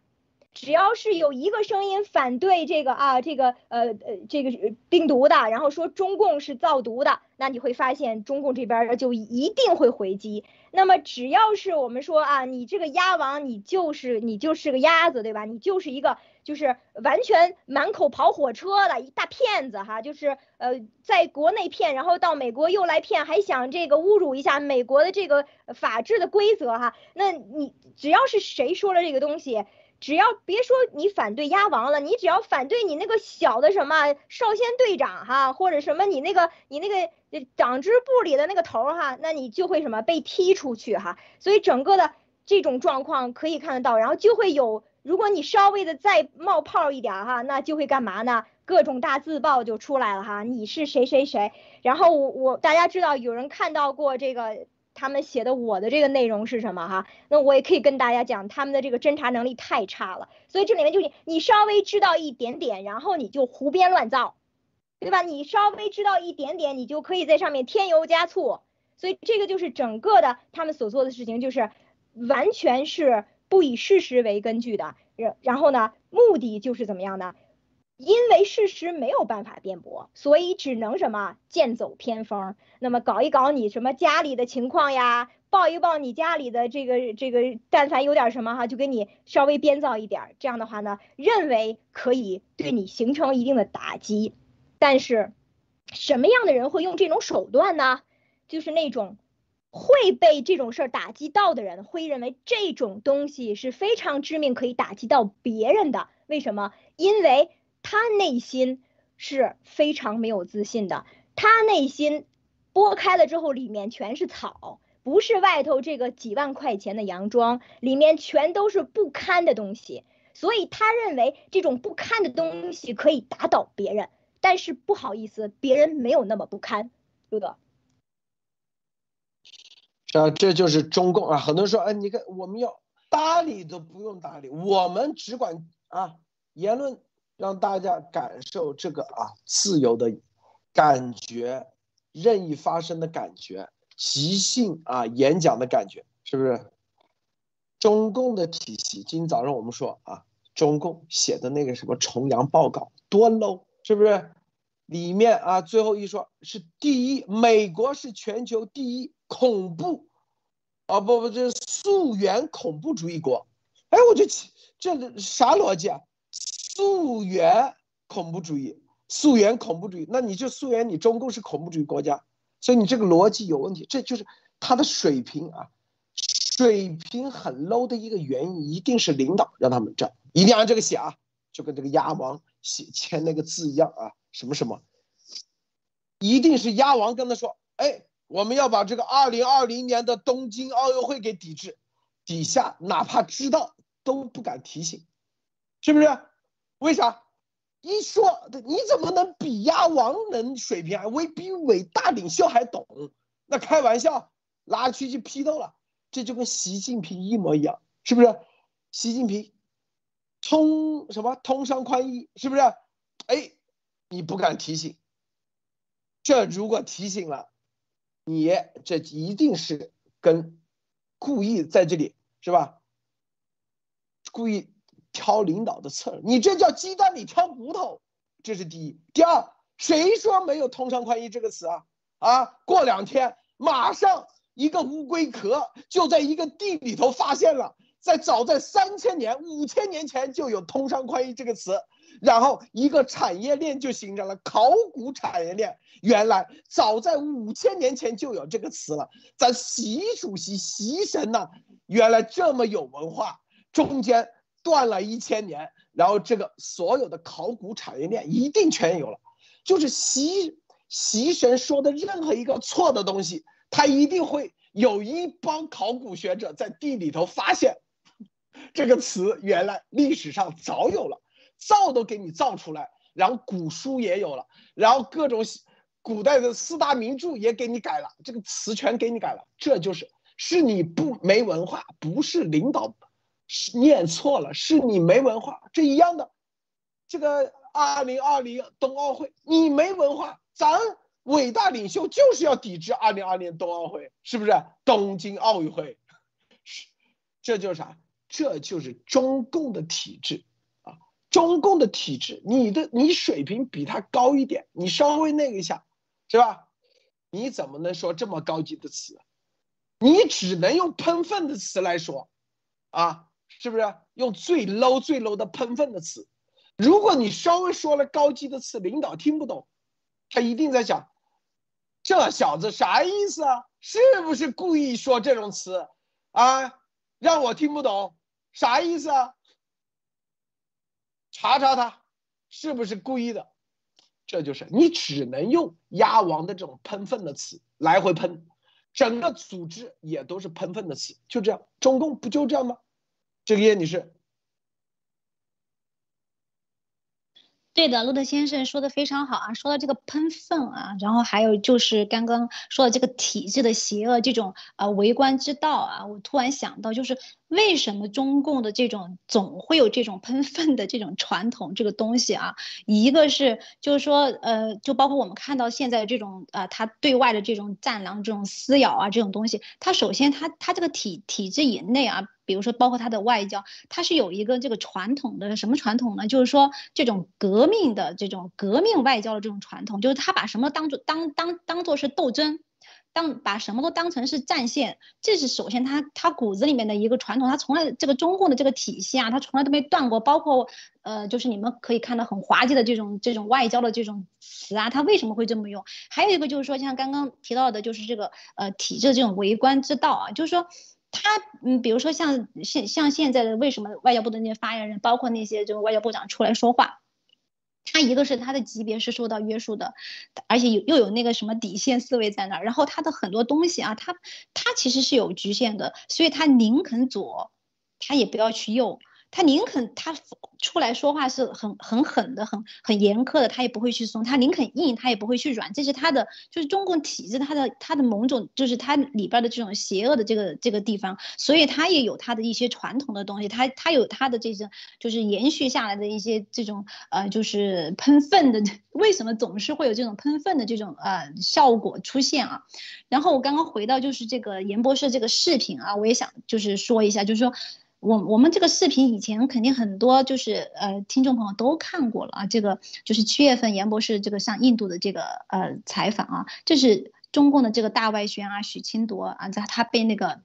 只要是有一个声音反对这个啊，这个呃呃这个病毒的，然后说中共是造毒的，那你会发现中共这边就一定会回击。那么只要是我们说啊，你这个鸭王，你就是你就是个鸭子，对吧？你就是一个就是完全满口跑火车的一大骗子哈，就是呃在国内骗，然后到美国又来骗，还想这个侮辱一下美国的这个法治的规则哈。那你只要是谁说了这个东西。只要别说你反对鸭王了，你只要反对你那个小的什么少先队长哈，或者什么你那个你那个党支部里的那个头哈，那你就会什么被踢出去哈。所以整个的这种状况可以看得到，然后就会有，如果你稍微的再冒泡一点哈，那就会干嘛呢？各种大字报就出来了哈，你是谁谁谁，然后我我大家知道有人看到过这个。他们写的我的这个内容是什么哈？那我也可以跟大家讲，他们的这个侦查能力太差了。所以这里面就是你稍微知道一点点，然后你就胡编乱造，对吧？你稍微知道一点点，你就可以在上面添油加醋。所以这个就是整个的他们所做的事情，就是完全是不以事实为根据的。然然后呢，目的就是怎么样呢？因为事实没有办法辩驳，所以只能什么剑走偏锋。那么搞一搞你什么家里的情况呀，报一报你家里的这个这个，但凡有点什么哈，就给你稍微编造一点。这样的话呢，认为可以对你形成一定的打击。但是，什么样的人会用这种手段呢？就是那种会被这种事儿打击到的人，会认为这种东西是非常致命，可以打击到别人的。为什么？因为。他内心是非常没有自信的，他内心剥开了之后，里面全是草，不是外头这个几万块钱的洋装，里面全都是不堪的东西。所以他认为这种不堪的东西可以打倒别人，但是不好意思，别人没有那么不堪。陆德，是啊，这就是中共啊。很多人说，哎，你看我们要搭理都不用搭理，我们只管啊言论。让大家感受这个啊自由的感觉，任意发声的感觉，即兴啊演讲的感觉，是不是？中共的体系，今天早上我们说啊，中共写的那个什么重阳报告多 low，是不是？里面啊最后一说是第一，美国是全球第一恐怖，啊不不，这是溯源恐怖主义国，哎，我就这啥逻辑啊？溯源恐怖主义，溯源恐怖主义，那你就溯源你中共是恐怖主义国家，所以你这个逻辑有问题，这就是他的水平啊，水平很 low 的一个原因，一定是领导让他们这样，一定按这个写啊，就跟这个鸭王写签那个字一样啊，什么什么，一定是鸭王跟他说，哎，我们要把这个二零二零年的东京奥运会给抵制，底下哪怕知道都不敢提醒，是不是？为啥？一说你怎么能比鸭王能水平还为比伟大领袖还懂？那开玩笑，拉去去批斗了，这就跟习近平一模一样，是不是？习近平通什么通商宽衣，是不是？哎，你不敢提醒，这如果提醒了，你这一定是跟故意在这里，是吧？故意。挑领导的刺儿，你这叫鸡蛋里挑骨头，这是第一。第二，谁说没有“通商宽衣”这个词啊？啊，过两天马上一个乌龟壳就在一个地里头发现了，在早在三千年、五千年前就有“通商宽衣”这个词，然后一个产业链就形成了考古产业链。原来早在五千年前就有这个词了。咱习主席、习神呐，原来这么有文化，中间。断了一千年，然后这个所有的考古产业链一定全有了。就是习习神说的任何一个错的东西，他一定会有一帮考古学者在地里头发现这个词原来历史上早有了，造都给你造出来，然后古书也有了，然后各种古代的四大名著也给你改了，这个词全给你改了。这就是是你不没文化，不是领导。是念错了，是你没文化，这一样的。这个二零二零冬奥会，你没文化，咱伟大领袖就是要抵制二零二零冬奥会，是不是？东京奥运会，是，这就是啥？这就是中共的体制啊！中共的体制，你的你水平比他高一点，你稍微那个一下，是吧？你怎么能说这么高级的词？你只能用喷粪的词来说，啊，是不是？用最 low 最 low 的喷粪的词。如果你稍微说了高级的词，领导听不懂，他一定在想，这小子啥意思啊？是不是故意说这种词啊？让我听不懂，啥意思啊？查查他，是不是故意的？这就是你只能用鸭王的这种喷粪的词来回喷，整个组织也都是喷粪的词，就这样。中共不就这样吗？这个叶女士。对的，路德先生说的非常好啊，说到这个喷粪啊，然后还有就是刚刚说的这个体制的邪恶，这种呃为官之道啊，我突然想到，就是为什么中共的这种总会有这种喷粪的这种传统这个东西啊？一个是就是说呃，就包括我们看到现在这种呃，他对外的这种战狼这种撕咬啊这种东西，他首先他他这个体体制以内啊。比如说，包括他的外交，他是有一个这个传统的什么传统呢？就是说，这种革命的这种革命外交的这种传统，就是他把什么当做当当当做是斗争，当把什么都当成是战线，这是首先他他骨子里面的一个传统，他从来这个中共的这个体系啊，他从来都没断过。包括呃，就是你们可以看到很滑稽的这种这种外交的这种词啊，他为什么会这么用？还有一个就是说，像刚刚提到的，就是这个呃体制这种为官之道啊，就是说。他嗯，比如说像现像现在的为什么外交部的那些发言人，包括那些这个外交部长出来说话，他一个是他的级别是受到约束的，而且有又有那个什么底线思维在那儿，然后他的很多东西啊，他他其实是有局限的，所以他宁肯左，他也不要去右。他宁肯他出来说话是很很狠的，很很严苛的，他也不会去松；他宁肯硬，他也不会去软。这是他的，就是中共体制，他的他的某种，就是他里边的这种邪恶的这个这个地方。所以他也有他的一些传统的东西，他他有他的这种，就是延续下来的一些这种呃，就是喷粪的。为什么总是会有这种喷粪的这种呃效果出现啊？然后我刚刚回到就是这个严博士这个视频啊，我也想就是说一下，就是说。我我们这个视频以前肯定很多就是呃听众朋友都看过了啊，这个就是七月份严博士这个上印度的这个呃采访啊，这是中共的这个大外宣啊许清铎啊，在他被那个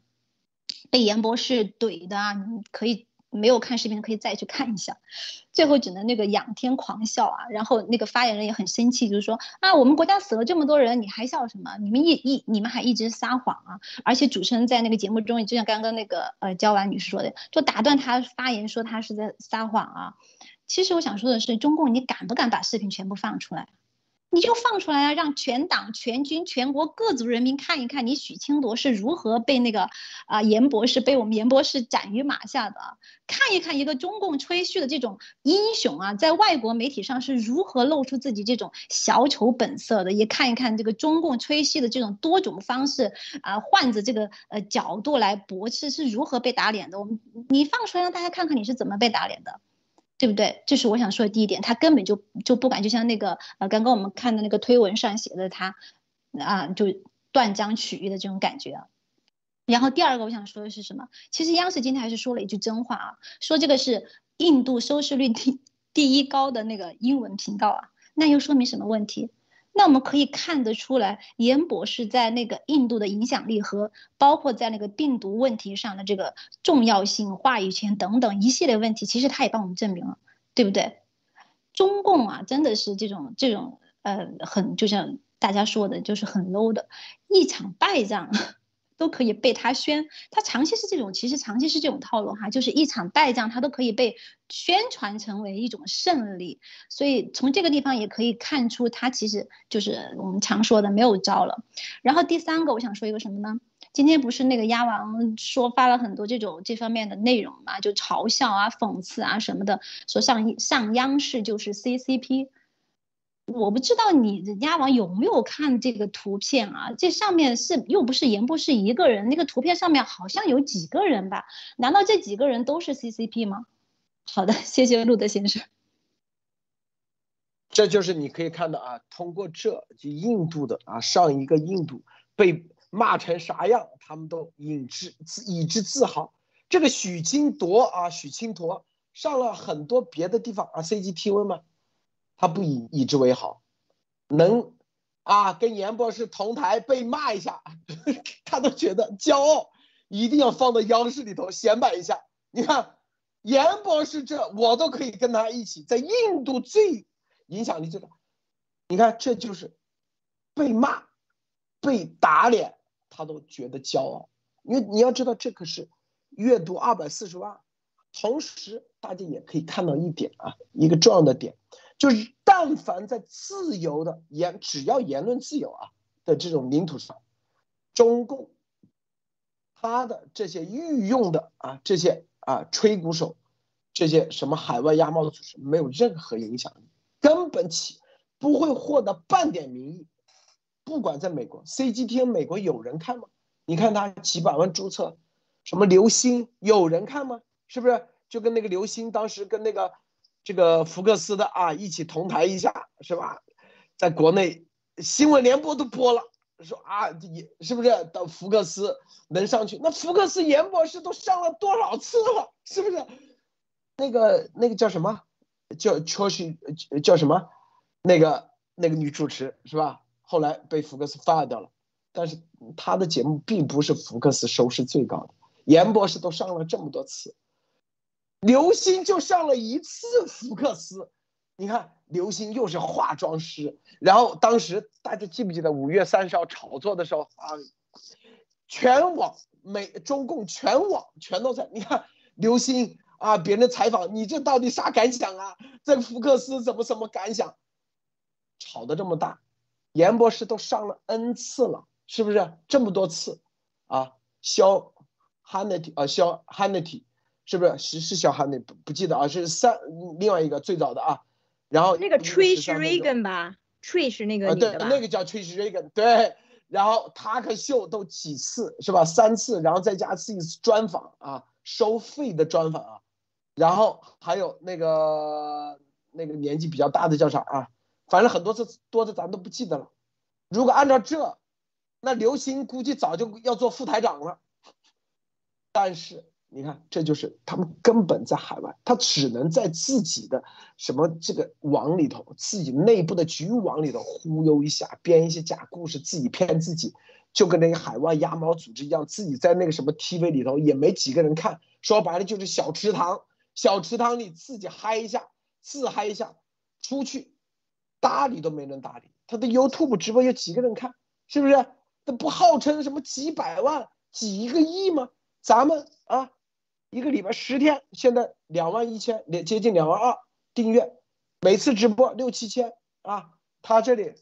被严博士怼的啊，可以。没有看视频可以再去看一下，最后只能那个仰天狂笑啊！然后那个发言人也很生气，就是说啊，我们国家死了这么多人，你还笑什么？你们一一你们还一直撒谎啊！而且主持人在那个节目中，就像刚刚那个呃焦婉女士说的，就打断他发言，说他是在撒谎啊！其实我想说的是，中共你敢不敢把视频全部放出来？你就放出来啊，让全党全军全国各族人民看一看，你许清铎是如何被那个啊严博士被我们严博士斩于马下的，看一看一个中共吹嘘的这种英雄啊，在外国媒体上是如何露出自己这种小丑本色的，也看一看这个中共吹嘘的这种多种方式啊，换着这个呃角度来驳斥是如何被打脸的。我们你放出来让大家看看你是怎么被打脸的。对不对？这是我想说的第一点，他根本就就不敢，就像那个呃，刚刚我们看的那个推文上写的，他啊就断章取义的这种感觉。然后第二个我想说的是什么？其实央视今天还是说了一句真话啊，说这个是印度收视率第第一高的那个英文频道啊，那又说明什么问题？那我们可以看得出来，严博士在那个印度的影响力和包括在那个病毒问题上的这个重要性、话语权等等一系列问题，其实他也帮我们证明了，对不对？中共啊，真的是这种这种呃，很就像大家说的，就是很 low 的一场败仗。都可以被他宣，他长期是这种，其实长期是这种套路哈，就是一场败仗，他都可以被宣传成为一种胜利，所以从这个地方也可以看出，他其实就是我们常说的没有招了。然后第三个，我想说一个什么呢？今天不是那个鸭王说发了很多这种这方面的内容嘛，就嘲笑啊、讽刺啊什么的，说上上央视就是 CCP。我不知道你鸭王有没有看这个图片啊？这上面是又不是严博士一个人，那个图片上面好像有几个人吧？难道这几个人都是 CCP 吗？好的，谢谢路德先生。这就是你可以看到啊，通过这就印度的啊，上一个印度被骂成啥样，他们都引之自以之自豪。这个许清铎啊，许清铎上了很多别的地方啊，CGTV 嘛，他不以以之为豪，能啊跟严博士同台被骂一下，他都觉得骄傲，一定要放到央视里头显摆一下。你看，严博士这我都可以跟他一起在印度最影响力最大，你看这就是被骂、被打脸，他都觉得骄傲。因为你要知道，这可是阅读二百四十万。同时，大家也可以看到一点啊，一个重要的点，就是但凡在自由的言，只要言论自由啊的这种领土上，中共他的这些御用的啊这些啊吹鼓手，这些什么海外压帽的组织，没有任何影响力，根本起不会获得半点民意。不管在美国，CGTN 美国有人看吗？你看他几百万注册，什么刘星有人看吗？是不是就跟那个刘星当时跟那个这个福克斯的啊一起同台一下是吧？在国内新闻联播都播了，说啊也是不是到福克斯能上去？那福克斯严博士都上了多少次了？是不是？那个那个叫什么？叫邱是叫什么？那个那个女主持是吧？后来被福克斯 fire 掉了。但是他的节目并不是福克斯收视最高的，严博士都上了这么多次，刘星就上了一次福克斯。你看，刘星又是化妆师，然后当时大家记不记得五月三十号炒作的时候啊，全网美中共全网全都在。你看刘星啊，别人采访你这到底啥感想啊？这福克斯怎么什么感想？炒的这么大，严博士都上了 N 次了。是不是这么多次啊？肖 Hannity 啊，肖 Hannity 是不是是是肖 Hannity 不不记得啊？是三另外一个最早的啊。然后那个 Trish Regan 吧，Trish 那个对，那个叫 Trish Regan 对。然后 Talk Show 都几次是吧？三次，然后再加次一次专访啊，收费的专访啊。然后还有那个那个年纪比较大的叫啥啊？反正很多次多的咱都不记得了。如果按照这。那刘星估计早就要做副台长了，但是你看，这就是他们根本在海外，他只能在自己的什么这个网里头，自己内部的局域网里头忽悠一下，编一些假故事，自己骗自己，就跟那个海外鸭毛组织一样，自己在那个什么 TV 里头也没几个人看，说白了就是小池塘，小池塘里自己嗨一下，自嗨一下，出去搭理都没人搭理，他的 YouTube 直播有几个人看，是不是？那不号称什么几百万、几个亿吗？咱们啊，一个礼拜十天，现在两万一千，连接近两万二订阅，每次直播六七千啊。他这里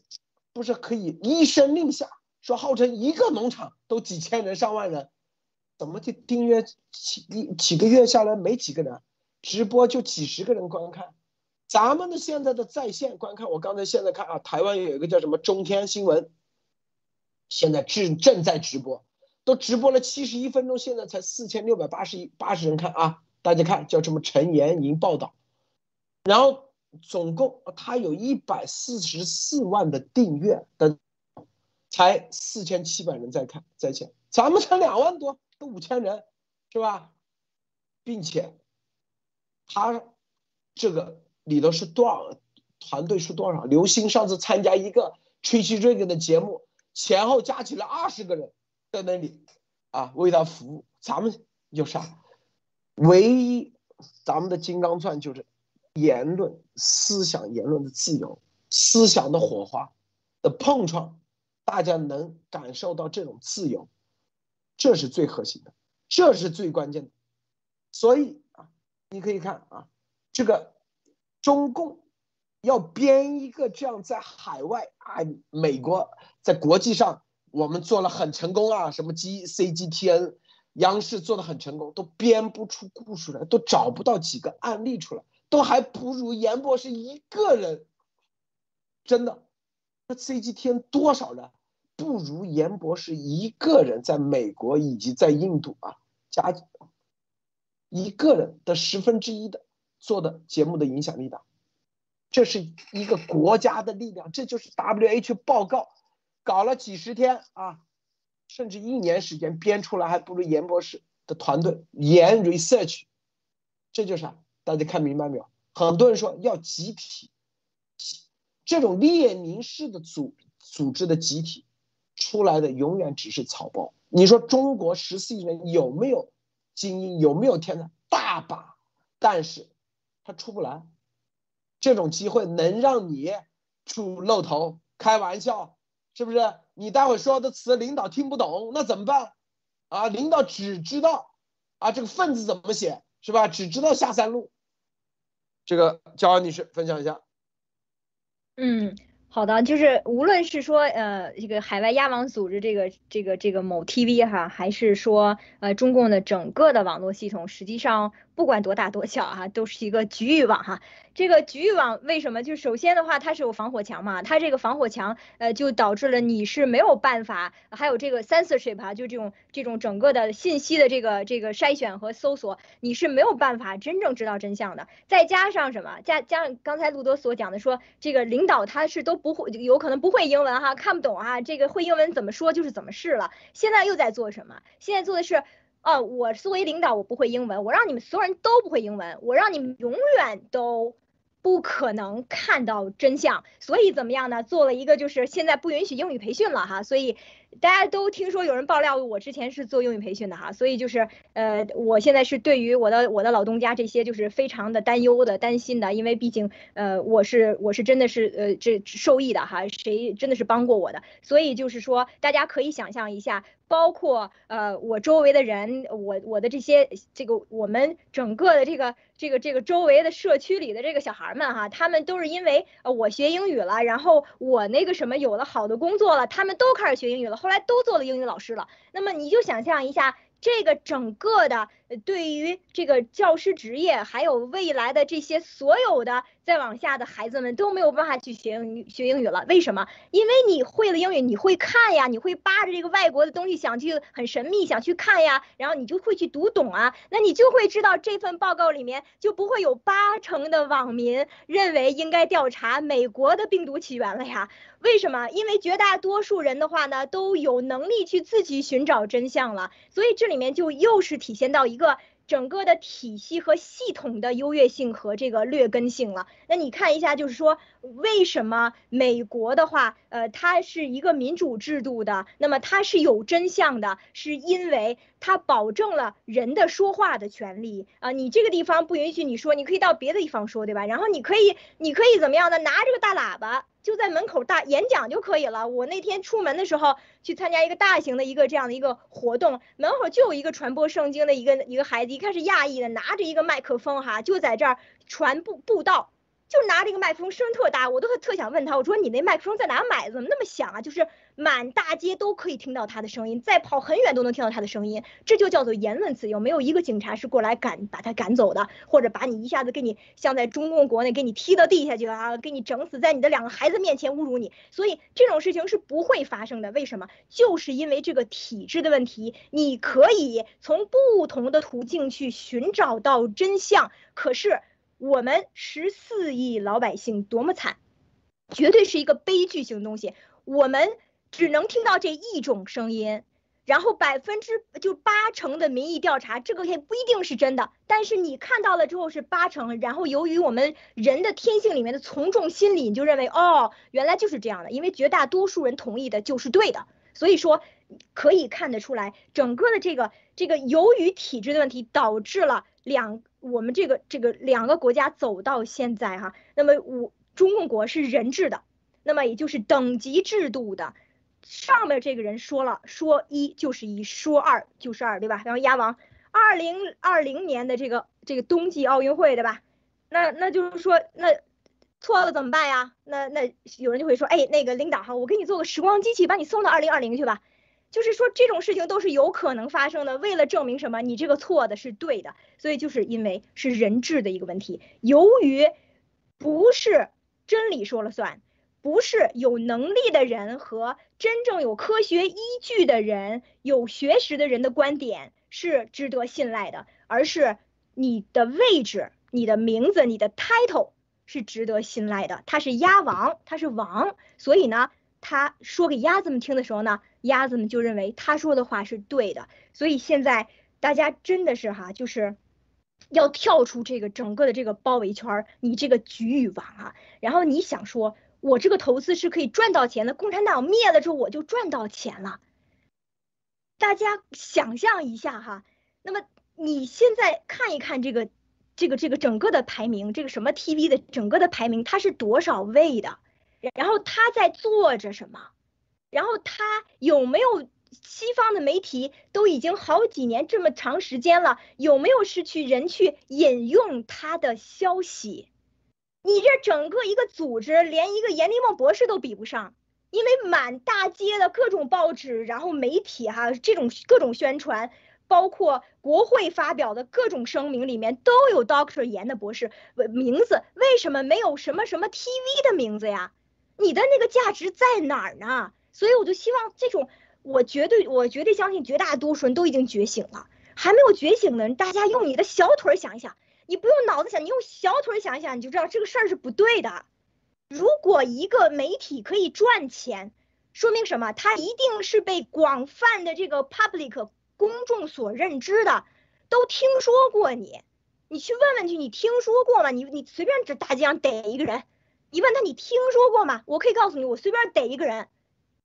不是可以一声令下，说号称一个农场都几千人、上万人，怎么就订阅几一几个月下来没几个人，直播就几十个人观看。咱们的现在的在线观看，我刚才现在看啊，台湾有一个叫什么中天新闻。现在正正在直播，都直播了七十一分钟，现在才四千六百八十一八十人看啊！大家看，叫什么陈延莹报道，然后总共他有一百四十四万的订阅的，才四千七百人在看在线，咱们才两万多，都五千人，是吧？并且他这个里头是多少团队是多少？刘星上次参加一个吹嘘这个的节目。前后加起来二十个人在那里啊，为他服务。咱们有啥？唯一咱们的金刚钻就是言论、思想、言论的自由、思想的火花的碰撞，大家能感受到这种自由，这是最核心的，这是最关键的。所以啊，你可以看啊，这个中共。要编一个这样在海外啊，美国在国际上我们做了很成功啊，什么 G C G T N，央视做的很成功，都编不出故事来，都找不到几个案例出来，都还不如严博士一个人，真的，那 C G T N 多少人，不如严博士一个人在美国以及在印度啊，加一个人的十分之一的做的节目的影响力大。这是一个国家的力量，这就是 WH 报告，搞了几十天啊，甚至一年时间编出来还不如严博士的团队严 research，这就是啥？大家看明白没有？很多人说要集体，这种列宁式的组组织的集体出来的永远只是草包。你说中国十四亿人有没有精英？有没有天才？大把，但是他出不来。这种机会能让你出露头？开玩笑，是不是？你待会说的词领导听不懂，那怎么办？啊，领导只知道啊这个份子怎么写，是吧？只知道下三路。这个焦安女士分享一下。嗯。好的，就是无论是说呃这个海外亚网组织这个这个这个某 TV 哈，还是说呃中共的整个的网络系统，实际上不管多大多小哈，都是一个局域网哈。这个局域网为什么？就首先的话，它是有防火墙嘛，它这个防火墙呃就导致了你是没有办法，还有这个 censorship 哈，就这种这种整个的信息的这个这个筛选和搜索，你是没有办法真正知道真相的。再加上什么？加加上刚才路德所讲的说，这个领导他是都。不会，有可能不会英文哈，看不懂啊。这个会英文怎么说就是怎么试了。现在又在做什么？现在做的是，哦，我作为领导，我不会英文，我让你们所有人都不会英文，我让你们永远都不可能看到真相。所以怎么样呢？做了一个就是现在不允许英语培训了哈，所以。大家都听说有人爆料，我之前是做英语培训的哈，所以就是呃，我现在是对于我的我的老东家这些就是非常的担忧的、担心的，因为毕竟呃，我是我是真的是呃这受益的哈，谁真的是帮过我的，所以就是说大家可以想象一下，包括呃我周围的人，我我的这些这个我们整个的这个这个这个周围的社区里的这个小孩们哈，他们都是因为呃我学英语了，然后我那个什么有了好的工作了，他们都开始学英语了。后来都做了英语老师了，那么你就想象一下，这个整个的对于这个教师职业，还有未来的这些所有的。再往下的孩子们都没有办法去学学英语了，为什么？因为你会了英语，你会看呀，你会扒着这个外国的东西想去很神秘想去看呀，然后你就会去读懂啊，那你就会知道这份报告里面就不会有八成的网民认为应该调查美国的病毒起源了呀？为什么？因为绝大多数人的话呢都有能力去自己寻找真相了，所以这里面就又是体现到一个。整个的体系和系统的优越性和这个劣根性了。那你看一下，就是说为什么美国的话，呃，它是一个民主制度的，那么它是有真相的，是因为它保证了人的说话的权利啊。你这个地方不允许你说，你可以到别的地方说，对吧？然后你可以，你可以怎么样呢？拿这个大喇叭。就在门口大演讲就可以了。我那天出门的时候去参加一个大型的一个这样的一个活动，门口就有一个传播圣经的一个一个孩子，一开始亚裔的，拿着一个麦克风哈，就在这儿传布布道。就拿这个麦克风声特大，我都特想问他，我说你那麦克风在哪买的？怎么那么响啊？就是满大街都可以听到他的声音，再跑很远都能听到他的声音，这就叫做言论自由。没有一个警察是过来赶把他赶走的，或者把你一下子给你像在中共国内给你踢到地下去啊，给你整死在你的两个孩子面前侮辱你。所以这种事情是不会发生的。为什么？就是因为这个体制的问题，你可以从不同的途径去寻找到真相，可是。我们十四亿老百姓多么惨，绝对是一个悲剧性的东西。我们只能听到这一种声音，然后百分之就八成的民意调查，这个也不一定是真的。但是你看到了之后是八成，然后由于我们人的天性里面的从众心理，你就认为哦，原来就是这样的，因为绝大多数人同意的就是对的。所以说可以看得出来，整个的这个这个由于体制的问题导致了两。我们这个这个两个国家走到现在哈，那么我中共国是人治的，那么也就是等级制度的，上面这个人说了说一就是一，说二就是二，对吧？然后鸭王，二零二零年的这个这个冬季奥运会，对吧？那那就是说那错了怎么办呀？那那有人就会说，哎，那个领导哈，我给你做个时光机器，把你送到二零二零去吧。就是说这种事情都是有可能发生的。为了证明什么，你这个错的是对的，所以就是因为是人质的一个问题。由于不是真理说了算，不是有能力的人和真正有科学依据的人、有学识的人的观点是值得信赖的，而是你的位置、你的名字、你的 title 是值得信赖的。他是鸭王，他是王，所以呢。他说给鸭子们听的时候呢，鸭子们就认为他说的话是对的，所以现在大家真的是哈，就是要跳出这个整个的这个包围圈儿，你这个局域网啊，然后你想说，我这个投资是可以赚到钱的，共产党灭了之后我就赚到钱了。大家想象一下哈，那么你现在看一看这个这个这个整个的排名，这个什么 TV 的整个的排名，它是多少位的？然后他在做着什么？然后他有没有？西方的媒体都已经好几年这么长时间了，有没有失去人去引用他的消息？你这整个一个组织连一个阎立梦博士都比不上，因为满大街的各种报纸，然后媒体哈这种各种宣传，包括国会发表的各种声明里面都有 Doctor 严的博士名字，为什么没有什么什么 TV 的名字呀？你的那个价值在哪儿呢？所以我就希望这种。我绝对，我绝对相信绝大多数人都已经觉醒了。还没有觉醒的人，大家用你的小腿想一想，你不用脑子想，你用小腿想一想，你就知道这个事儿是不对的。如果一个媒体可以赚钱，说明什么？它一定是被广泛的这个 public 公众所认知的，都听说过你。你去问问去，你听说过吗？你你随便这大街上逮一个人，你问他你听说过吗？我可以告诉你，我随便逮一个人。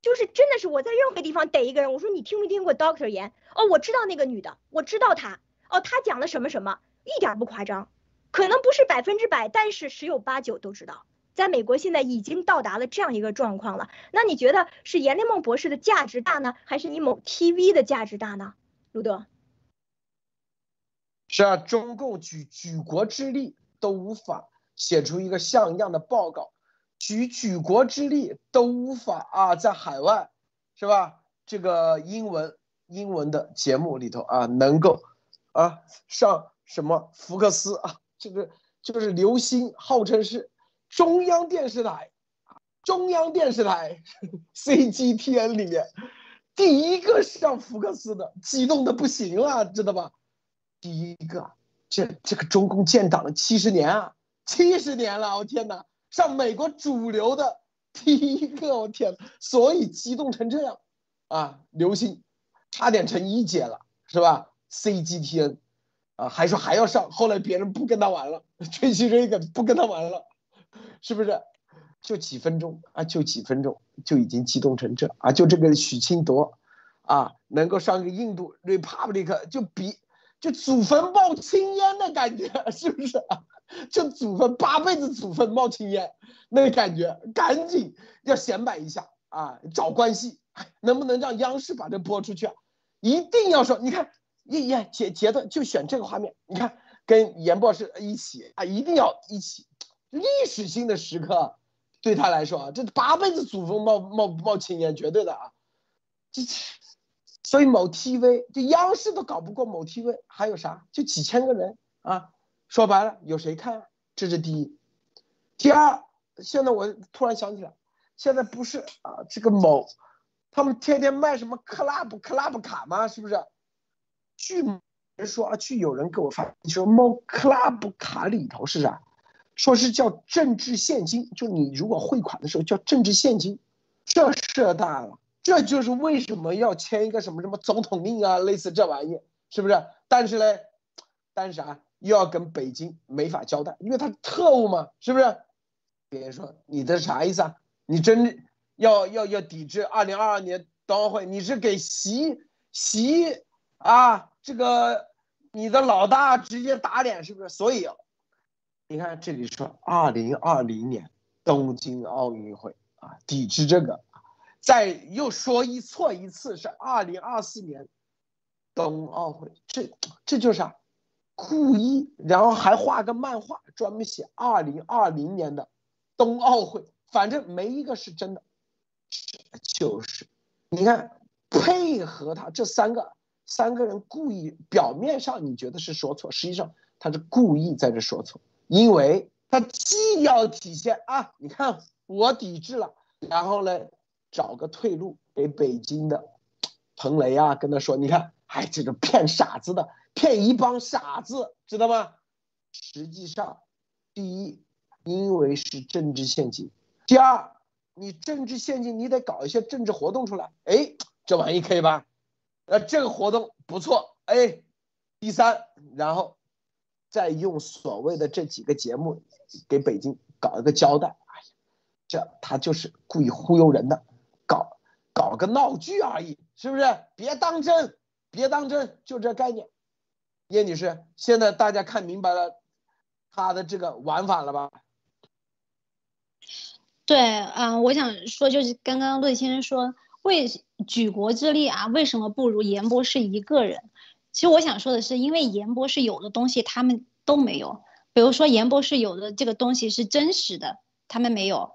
就是真的是我在任何地方逮一个人，我说你听没听过 Doctor 言？哦，我知道那个女的，我知道她。哦，她讲了什么什么，一点不夸张，可能不是百分之百，但是十有八九都知道。在美国现在已经到达了这样一个状况了。那你觉得是阎立梦博士的价值大呢，还是你某 TV 的价值大呢？卢德，是啊，中共举举国之力都无法写出一个像样的报告。举举国之力都无法啊，在海外，是吧？这个英文英文的节目里头啊，能够啊上什么福克斯啊，这个就是刘星，号称是中央电视台，中央电视台 CGTN 里面第一个上福克斯的，激动的不行了，知道吧？第一个，这这个中共建党了七十年啊，七十年了，我天哪！上美国主流的第一个，我天，所以激动成这样，啊，流星差点成一姐了，是吧？CGTN，啊，还说还要上，后来别人不跟他玩了，吹嘘这个不跟他玩了，是不是？就几分钟啊，就几分钟就已经激动成这啊，就这个许清铎，啊，能够上个印度 Republic，就比就祖坟冒青烟的感觉，是不是？就祖坟八辈子祖坟冒青烟，那个感觉，赶紧要显摆一下啊！找关系，能不能让央视把这播出去啊？一定要说，你看，一呀截截的就选这个画面，你看跟严博士一起啊，一定要一起，历史性的时刻，对他来说啊，这八辈子祖坟冒冒冒青烟，绝对的啊！这所以某 TV 就央视都搞不过某 TV，还有啥？就几千个人啊！说白了，有谁看？这是第一。第二，现在我突然想起来，现在不是啊，这个某，他们天天卖什么 club club 卡吗？是不是？据人说啊，据有人给我发，说某 club 卡里头是啥？说是叫政治现金，就你如果汇款的时候叫政治现金，这事大了。这就是为什么要签一个什么什么总统令啊，类似这玩意，是不是？但是嘞，但是啥？又要跟北京没法交代，因为他特务嘛，是不是？别人说你这啥意思啊？你真要要要抵制二零二二年冬奥会？你是给习习啊这个你的老大直接打脸，是不是？所以你看这里说二零二零年东京奥运会啊，抵制这个，再又说一错一次是二零二四年冬奥会，这这就是啥？故意，然后还画个漫画，专门写二零二零年的冬奥会，反正没一个是真的，就是，你看配合他这三个三个人故意，表面上你觉得是说错，实际上他是故意在这说错，因为他既要体现啊，你看我抵制了，然后呢找个退路给北京的彭雷啊，跟他说，你看，哎，这个骗傻子的。骗一帮傻子，知道吗？实际上，第一，因为是政治陷阱；第二，你政治陷阱，你得搞一些政治活动出来。哎，这玩意可以吧？呃，这个活动不错。哎，第三，然后再用所谓的这几个节目给北京搞一个交代。哎呀，这他就是故意忽悠人的，搞搞个闹剧而已，是不是？别当真，别当真，就这概念。叶女士，现在大家看明白了他的这个玩法了吧？对，嗯，我想说，就是刚刚陆先生说，为举国之力啊，为什么不如严博士一个人？其实我想说的是，因为严博士有的东西他们都没有，比如说严博士有的这个东西是真实的，他们没有。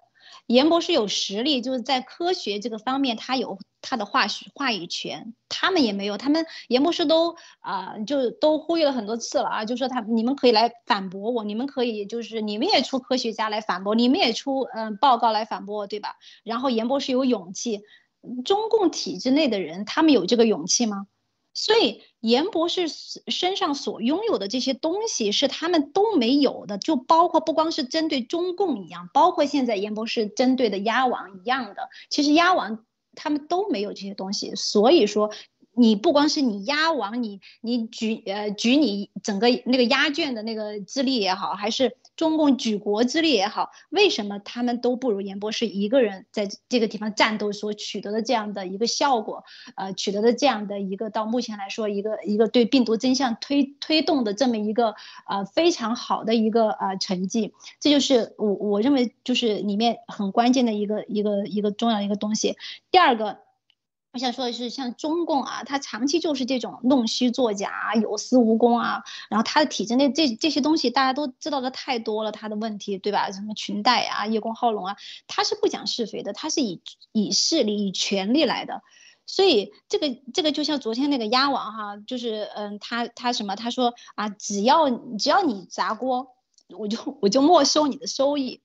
严博士有实力，就是在科学这个方面，他有他的话话语权，他们也没有。他们严博士都啊，就都呼吁了很多次了啊，就说他你们可以来反驳我，你们可以就是你们也出科学家来反驳，你们也出嗯报告来反驳我，对吧？然后严博士有勇气，中共体制内的人他们有这个勇气吗？所以严博士身上所拥有的这些东西是他们都没有的，就包括不光是针对中共一样，包括现在严博士针对的鸭王一样的，其实鸭王他们都没有这些东西，所以说。你不光是你压王，你你举呃举你整个那个压卷的那个资历也好，还是中共举国之力也好，为什么他们都不如严博士一个人在这个地方战斗所取得的这样的一个效果？呃，取得的这样的一个到目前来说一个一个对病毒真相推推动的这么一个呃非常好的一个呃成绩，这就是我我认为就是里面很关键的一个一个一个重要的一个东西。第二个。我想说的是，像中共啊，他长期就是这种弄虚作假、有私无功啊，然后他的体制内这这些东西大家都知道的太多了，他的问题对吧？什么裙带啊、叶公好龙啊，他是不讲是非的，他是以以势力、以权力来的，所以这个这个就像昨天那个鸭王哈，就是嗯，他他什么？他说啊，只要只要你砸锅，我就我就没收你的收益，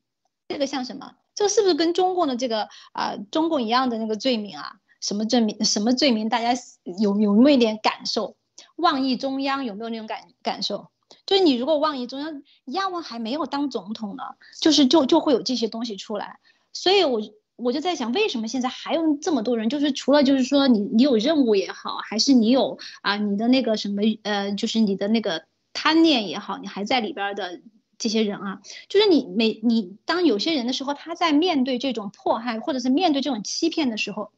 这个像什么？这个是不是跟中共的这个啊中共一样的那个罪名啊？什么罪名？什么罪名？大家有有没有一点感受？妄议中央有没有那种感感受？就是你如果妄议中央，亚文还没有当总统呢，就是就就会有这些东西出来。所以，我我就在想，为什么现在还有这么多人？就是除了就是说你你有任务也好，还是你有啊你的那个什么呃，就是你的那个贪念也好，你还在里边的这些人啊，就是你每你当有些人的时候，他在面对这种迫害或者是面对这种欺骗的时候。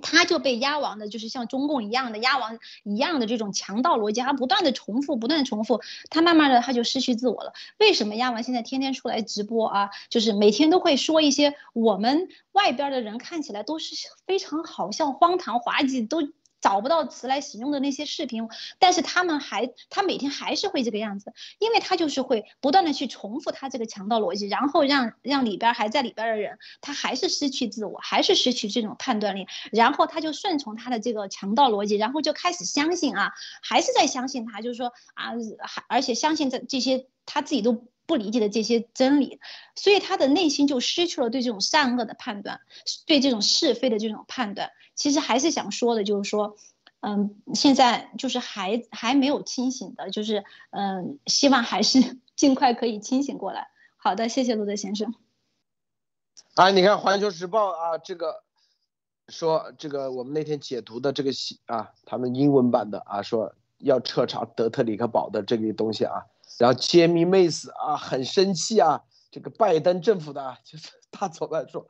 他就被鸭王的，就是像中共一样的鸭王一样的这种强盗逻辑，他不断的重复，不断的重复，他慢慢的他就失去自我了。为什么鸭王现在天天出来直播啊？就是每天都会说一些我们外边的人看起来都是非常好像、荒唐、滑稽都。找不到词来形容的那些视频，但是他们还，他每天还是会这个样子，因为他就是会不断的去重复他这个强盗逻辑，然后让让里边还在里边的人，他还是失去自我，还是失去这种判断力，然后他就顺从他的这个强盗逻辑，然后就开始相信啊，还是在相信他，就是说啊，还而且相信这这些他自己都不理解的这些真理，所以他的内心就失去了对这种善恶的判断，对这种是非的这种判断。其实还是想说的，就是说，嗯，现在就是还还没有清醒的，就是嗯，希望还是 尽快可以清醒过来。好的，谢谢陆德先生。啊，你看《环球时报》啊，这个说这个我们那天解读的这个啊，他们英文版的啊，说要彻查德特里克堡的这个东西啊，然后杰米梅斯啊很生气啊，这个拜登政府的啊就是 大走来说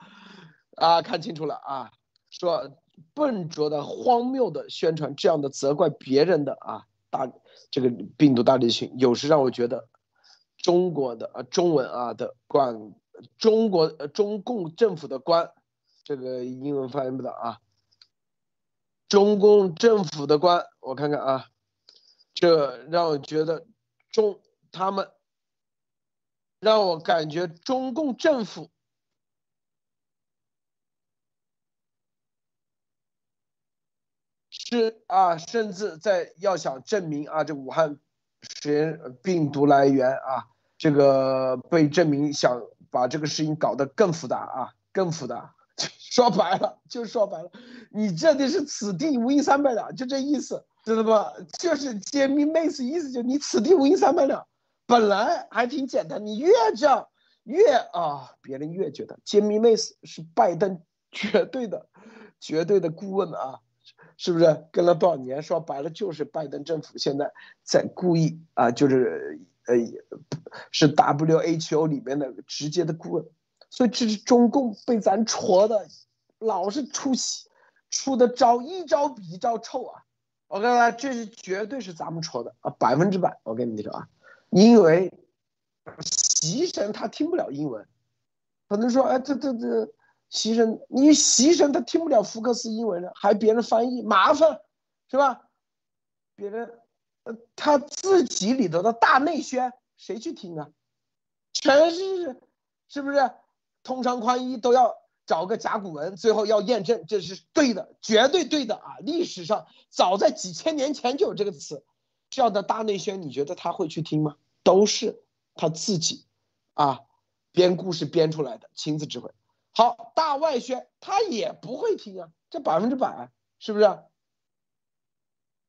啊，看清楚了啊，说。笨拙的、荒谬的宣传，这样的责怪别人的啊，大这个病毒大流行，有时让我觉得中国的呃中文啊的管中国呃中共政府的官，这个英文发音不到啊，中共政府的官，我看看啊，这让我觉得中他们让我感觉中共政府。是啊，甚至在要想证明啊，这武汉实验病毒来源啊，这个被证明，想把这个事情搞得更复杂啊，更复杂。说白了，就说白了，你这里是此地无银三百两，就这意思，知道吧？就是揭秘妹子意思，就你此地无银三百两，本来还挺简单，你越这样越啊，别人越觉得揭秘妹子是拜登绝对的、绝对的顾问啊。是不是跟了多少年？说白了就是拜登政府现在在故意啊，就是呃，是 WHO 里面的直接的顾问，所以这是中共被咱戳的，老是出戏，出的招一招比一招臭啊！我告诉大家，这是绝对是咱们戳的啊，百分之百！我跟你说啊，因为习神他听不了英文，可能说哎，这这这。习神你习神，他听不了福克斯英文的，还别人翻译麻烦，是吧？别人，呃，他自己里头的大内宣谁去听啊？全是，是不是？通商宽衣都要找个甲骨文，最后要验证这是对的，绝对对的啊！历史上早在几千年前就有这个词，这样的大内宣，你觉得他会去听吗？都是他自己，啊，编故事编出来的，亲自指挥。好，大外宣他也不会听啊，这百分之百是不是？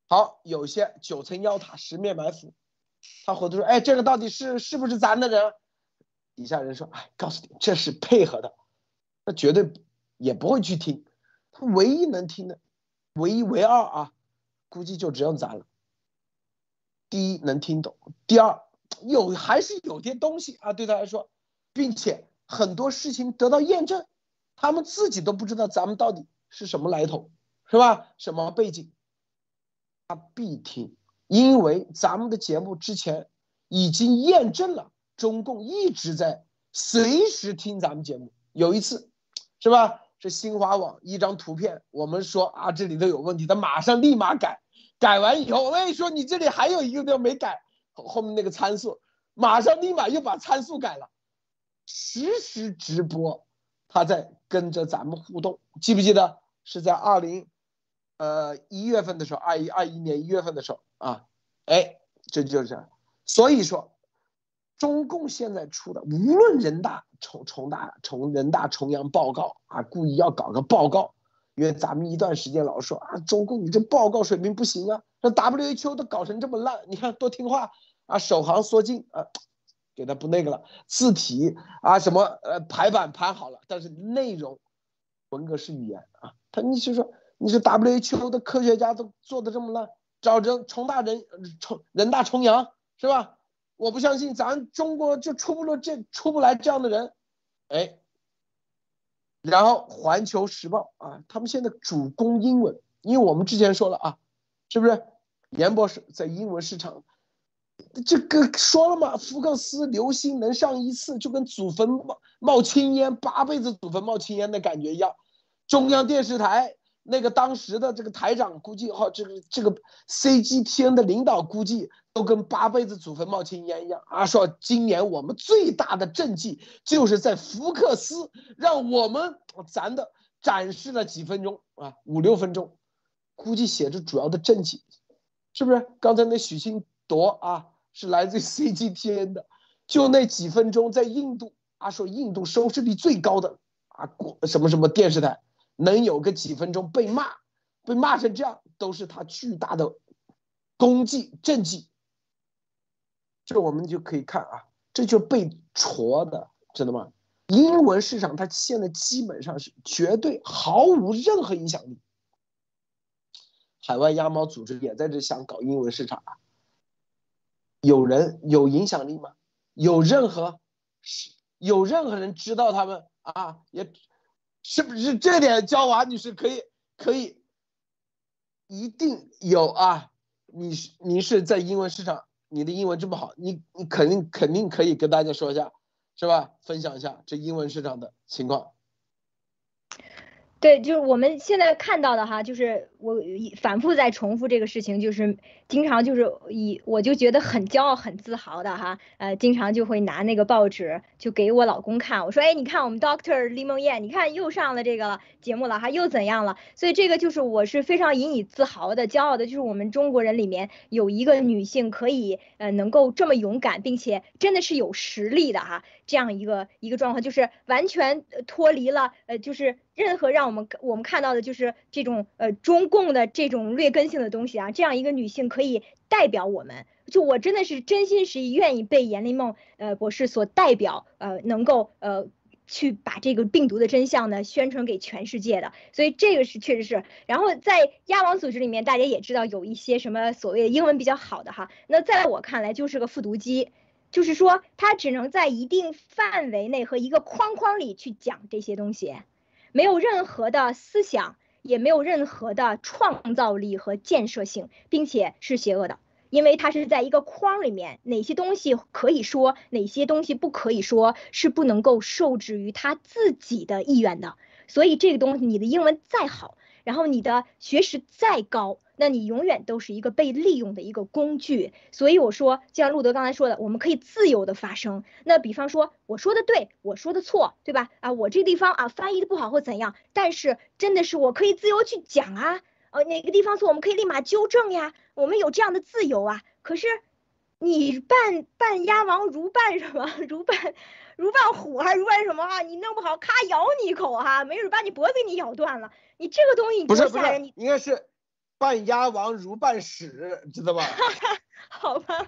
好，有些九层妖塔十面埋伏，他回头说：“哎，这个到底是是不是咱的人？”底下人说：“哎，告诉你，这是配合的，他绝对也不会去听。他唯一能听的，唯一唯二啊，估计就只有咱了。第一能听懂，第二有还是有些东西啊，对他来说，并且。”很多事情得到验证，他们自己都不知道咱们到底是什么来头，是吧？什么背景？他必听，因为咱们的节目之前已经验证了，中共一直在随时听咱们节目。有一次，是吧？这新华网一张图片，我们说啊这里头有问题，他马上立马改，改完以后我跟你说你这里还有一个地方没改，后面那个参数，马上立马又把参数改了。实时直播，他在跟着咱们互动，记不记得是在二零，呃一月份的时候，二一二一年一月份的时候啊，哎，这就是，所以说，中共现在出的，无论人大重重大重人大重阳报告啊，故意要搞个报告，因为咱们一段时间老说啊，中共你这报告水平不行啊，这 WHO 都搞成这么烂，你看多听话啊，首航缩进啊。给他不那个了，字体啊什么呃排版排好了，但是内容文革式语言啊，他你就说你是 WHO 的科学家都做的这么烂，找着重大人重人大重阳是吧？我不相信咱中国就出不了这出不来这样的人，哎，然后环球时报啊，他们现在主攻英文，因为我们之前说了啊，是不是？严博士在英文市场。这个说了嘛，福克斯流星能上一次，就跟祖坟冒冒青烟，八辈子祖坟冒青烟的感觉一样。中央电视台那个当时的这个台长估计哈，这个这个 CGTN 的领导估计都跟八辈子祖坟冒青烟一样啊。说今年我们最大的政绩就是在福克斯让我们咱的展示了几分钟啊，五六分钟，估计写着主要的政绩，是不是？刚才那许昕夺啊。是来自于 CGTN 的，就那几分钟在印度啊，说印度收视率最高的啊，国什么什么电视台能有个几分钟被骂，被骂成这样，都是他巨大的功绩政绩。这我们就可以看啊，这就被戳的，知道吗？英文市场它现在基本上是绝对毫无任何影响力。海外鸭毛组织也在这想搞英文市场啊。有人有影响力吗？有任何是有任何人知道他们啊？也是不是这点？娇娃女士可以可以一定有啊？你是你是在英文市场，你的英文这么好，你你肯定肯定可以跟大家说一下，是吧？分享一下这英文市场的情况。对，就是我们现在看到的哈，就是我反复在重复这个事情，就是经常就是以我就觉得很骄傲、很自豪的哈，呃，经常就会拿那个报纸就给我老公看，我说，哎，你看我们 Doctor 李梦燕，你看又上了这个节目了哈，又怎样了？所以这个就是我是非常引以自豪的、骄傲的，就是我们中国人里面有一个女性可以呃能够这么勇敢，并且真的是有实力的哈，这样一个一个状况，就是完全脱离了呃就是。任何让我们我们看到的就是这种呃中共的这种劣根性的东西啊，这样一个女性可可以代表我们，就我真的是真心实意愿意被严丽梦呃博士所代表，呃能够呃去把这个病毒的真相呢宣传给全世界的，所以这个是确实是。然后在鸭王组织里面，大家也知道有一些什么所谓的英文比较好的哈，那在我看来就是个复读机，就是说它只能在一定范围内和一个框框里去讲这些东西，没有任何的思想，也没有任何的创造力和建设性，并且是邪恶的。因为它是在一个框里面，哪些东西可以说，哪些东西不可以说，是不能够受制于他自己的意愿的。所以这个东西，你的英文再好，然后你的学识再高，那你永远都是一个被利用的一个工具。所以我说，就像路德刚才说的，我们可以自由的发声。那比方说，我说的对，我说的错，对吧？啊，我这地方啊翻译的不好或怎样，但是真的是我可以自由去讲啊。呃，哪个地方错，我们可以立马纠正呀。我们有这样的自由啊。可是，你扮扮鸭王如扮什么？如扮如扮虎还是如扮什么啊？你弄不好，咔咬你一口哈，没准把你脖子给你咬断了。你这个东西你多吓人！你，应该是扮鸭王如扮屎，知道吧？好吧，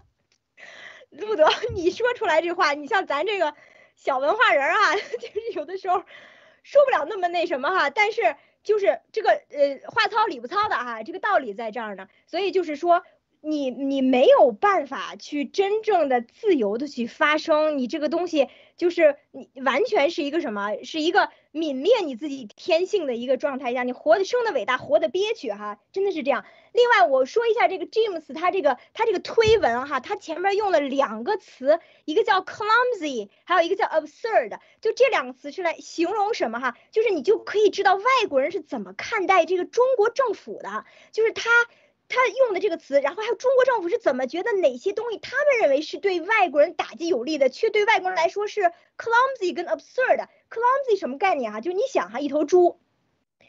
路德，你说出来这话，你像咱这个小文化人啊，就是有的时候说不了那么那什么哈，但是。就是这个呃话糙理不糙的哈，这个道理在这儿呢，所以就是说你你没有办法去真正的自由的去发声，你这个东西就是你完全是一个什么，是一个泯灭你自己天性的一个状态下，你活的生的伟大，活的憋屈哈，真的是这样。另外我说一下这个 James 他这个他这个推文哈，他前面用了两个词，一个叫 clumsy，还有一个叫 absurd，就这两个词是来形容什么哈？就是你就可以知道外国人是怎么看待这个中国政府的，就是他他用的这个词，然后还有中国政府是怎么觉得哪些东西他们认为是对外国人打击有利的，却对外国人来说是 clumsy 跟 absurd。Clumsy 什么概念哈？就是你想哈，一头猪，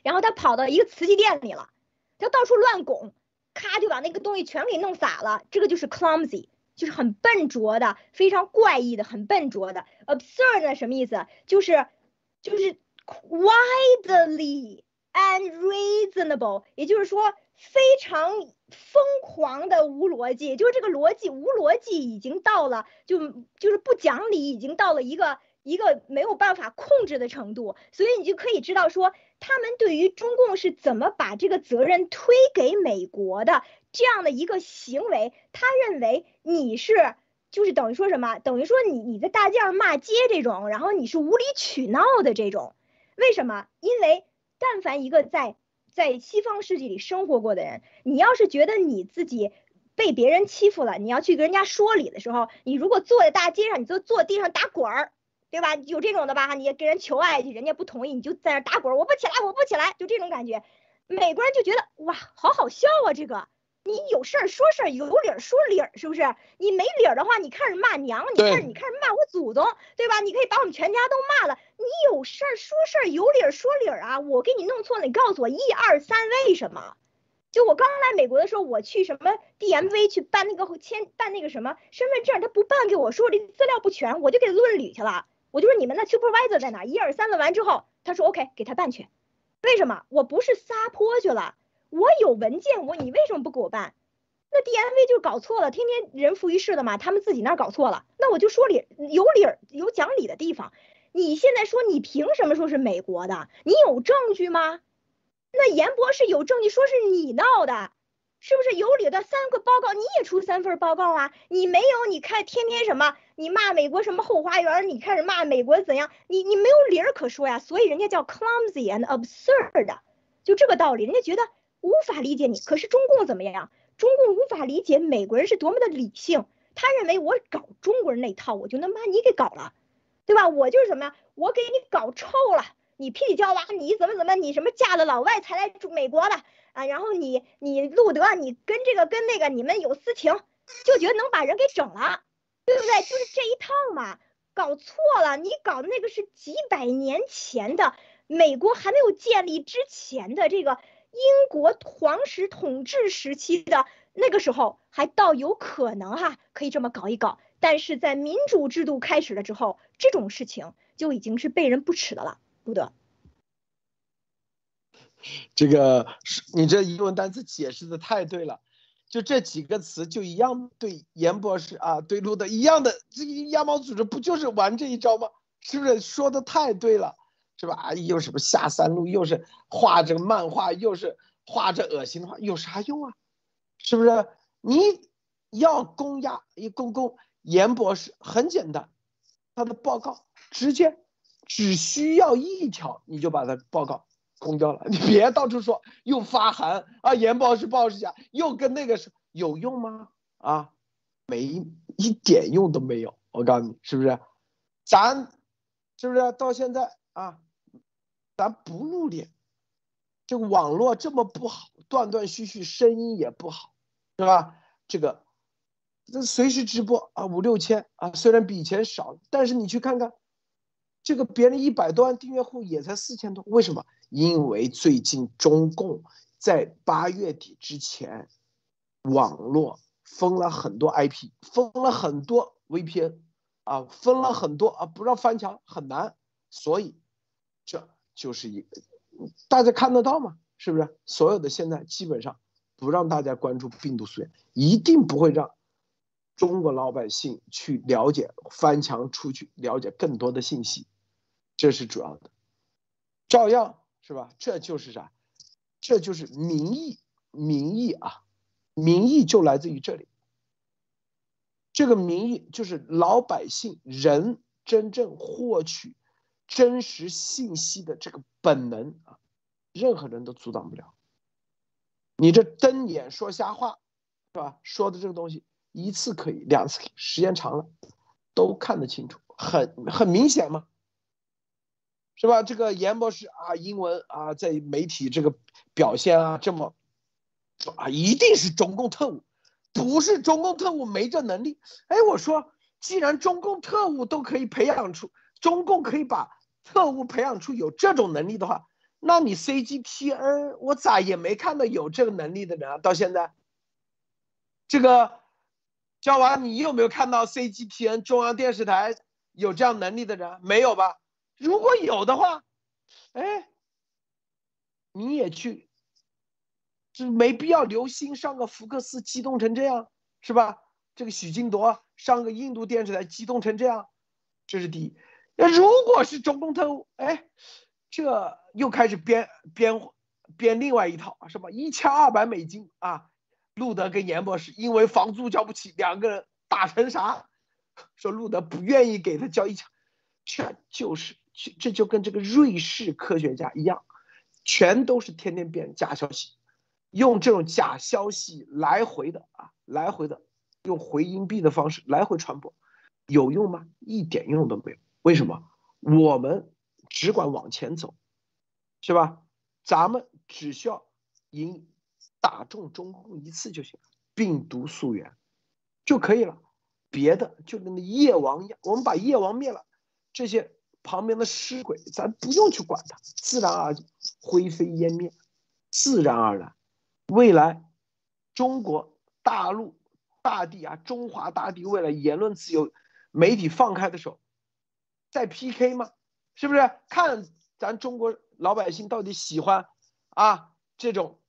然后它跑到一个瓷器店里了。它到处乱拱，咔就把那个东西全给弄洒了。这个就是 clumsy，就是很笨拙的，非常怪异的，很笨拙的。absurd 呢什么意思？就是就是 widely unreasonable，也就是说非常疯狂的无逻辑。就是这个逻辑无逻辑已经到了，就就是不讲理，已经到了一个。一个没有办法控制的程度，所以你就可以知道说，他们对于中共是怎么把这个责任推给美国的这样的一个行为。他认为你是就是等于说什么？等于说你你在大街上骂街这种，然后你是无理取闹的这种。为什么？因为但凡一个在在西方世界里生活过的人，你要是觉得你自己被别人欺负了，你要去跟人家说理的时候，你如果坐在大街上，你就坐地上打滚儿。对吧？有这种的吧？你跟人求爱去，人家不同意，你就在那打滚，我不起来，我不起来，就这种感觉。美国人就觉得哇，好好笑啊！这个，你有事儿说事儿，有理儿说理儿，是不是？你没理儿的话，你开始骂娘，你开始你开始骂我祖宗，对吧？你可以把我们全家都骂了。你有事儿说事儿，有理儿说理儿啊！我给你弄错了，你告诉我一二三，为什么？就我刚来美国的时候，我去什么 DMV 去办那个签办那个什么身份证，他不办给我，说我这资料不全，我就给他论理去了。我就说你们那 supervisor 在哪？一二三问完之后，他说 OK，给他办去。为什么？我不是撒泼去了，我有文件，我你为什么不给我办？那 DMV 就搞错了，天天人浮于事的嘛，他们自己那儿搞错了。那我就说理有理儿有讲理的地方。你现在说你凭什么说是美国的？你有证据吗？那严博士有证据说是你闹的。是不是有理的三个报告你也出三份报告啊？你没有，你看天天什么？你骂美国什么后花园？你开始骂美国怎样？你你没有理儿可说呀？所以人家叫 clumsy and absurd，就这个道理，人家觉得无法理解你。可是中共怎么样？中共无法理解美国人是多么的理性，他认为我搞中国人那套，我就能把你给搞了，对吧？我就是什么呀？我给你搞臭了，你霹雳娇娃，你怎么怎么，你什么嫁了老外才来住美国的？啊，然后你你路德，你跟这个跟那个你们有私情，就觉得能把人给整了，对不对？就是这一套嘛，搞错了，你搞的那个是几百年前的美国还没有建立之前的这个英国皇室统治时期的那个时候，还倒有可能哈，可以这么搞一搞。但是在民主制度开始了之后，这种事情就已经是被人不耻的了，路德。这个是你这英文单词解释的太对了，就这几个词就一样对严博士啊，对路的一样的，这个鸭毛组织不就是玩这一招吗？是不是说的太对了？是吧？又什么下三路，又是画这个漫画，又是画这恶心的话，有啥用啊？是不是？你要攻压一攻攻严博士很简单，他的报告直接只需要一条，你就把它报告公掉了。你别到处说又发函啊，严博士报一下，又跟那个是有用吗？啊，没一点用都没有。我告诉你，是不是？咱是不是到现在啊？咱不露脸，这个网络这么不好，断断续续，声音也不好，是吧？这个这随时直播啊，五六千啊，虽然比以前少，但是你去看看，这个别人一百多万订阅户也才四千多，为什么？因为最近中共在八月底之前，网络封了很多 IP，封了很多 VPN，啊，封了很多啊，不让翻墙很难，所以这。就是一个，大家看得到吗？是不是所有的现在基本上不让大家关注病毒溯源，一定不会让中国老百姓去了解翻墙出去了解更多的信息，这是主要的。照样是吧？这就是啥？这就是民意，民意啊，民意就来自于这里。这个民意就是老百姓人真正获取。真实信息的这个本能啊，任何人都阻挡不了。你这瞪眼说瞎话，是吧？说的这个东西一次可以，两次可以，时间长了都看得清楚，很很明显嘛，是吧？这个严博士啊，英文啊，在媒体这个表现啊，这么啊，一定是中共特务，不是中共特务没这能力。哎，我说，既然中共特务都可以培养出。中共可以把特务培养出有这种能力的话，那你 CGTN 我咋也没看到有这个能力的人啊？到现在，这个焦娃，你有没有看到 CGTN 中央电视台有这样能力的人？没有吧？如果有的话，哎，你也去，就没必要刘星上个福克斯激动成这样，是吧？这个许金铎上个印度电视台激动成这样，这是第一。那如果是中共特务，哎，这又开始编编编另外一套是吧一千二百美金啊？路德跟严博士因为房租交不起，两个人打成啥？说路德不愿意给他交一千，这就是这就跟这个瑞士科学家一样，全都是天天变假消息，用这种假消息来回的啊，来回的用回音壁的方式来回传播，有用吗？一点用都没有。为什么我们只管往前走，是吧？咱们只需要赢打中中共一次就行了，病毒溯源就可以了。别的就跟那夜王一样，我们把夜王灭了，这些旁边的尸鬼咱不用去管它，自然而灰飞烟灭，自然而然。未来中国大陆大地啊，中华大地未来言论自由、媒体放开的时候。在 PK 吗？是不是看咱中国老百姓到底喜欢啊这种？